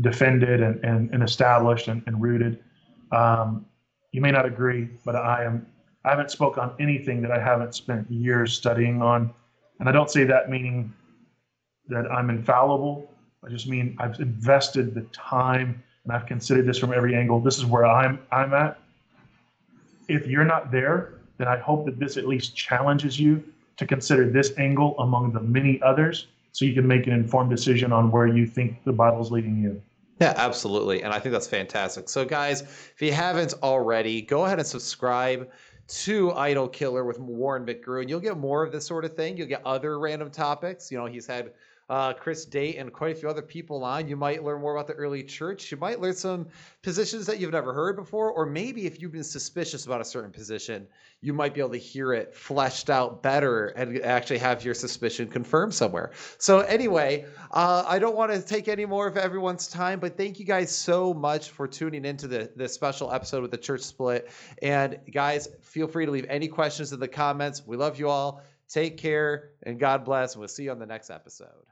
defended and, and, and established and, and rooted. Um, you may not agree, but I am I haven't spoke on anything that I haven't spent years studying on, and I don't say that meaning that I'm infallible. I just mean I've invested the time and I've considered this from every angle. This is where I'm I'm at. If you're not there, then I hope that this at least challenges you to consider this angle among the many others so you can make an informed decision on where you think the Bible's leading you.
Yeah, absolutely. And I think that's fantastic. So, guys, if you haven't already, go ahead and subscribe to Idol Killer with Warren McGrew, and you'll get more of this sort of thing. You'll get other random topics. You know, he's had uh, Chris Date and quite a few other people on. You might learn more about the early church. You might learn some positions that you've never heard before, or maybe if you've been suspicious about a certain position, you might be able to hear it fleshed out better and actually have your suspicion confirmed somewhere. So, anyway, uh, I don't want to take any more of everyone's time, but thank you guys so much for tuning into the this special episode with the church split. And guys, feel free to leave any questions in the comments. We love you all. Take care and God bless. And we'll see you on the next episode.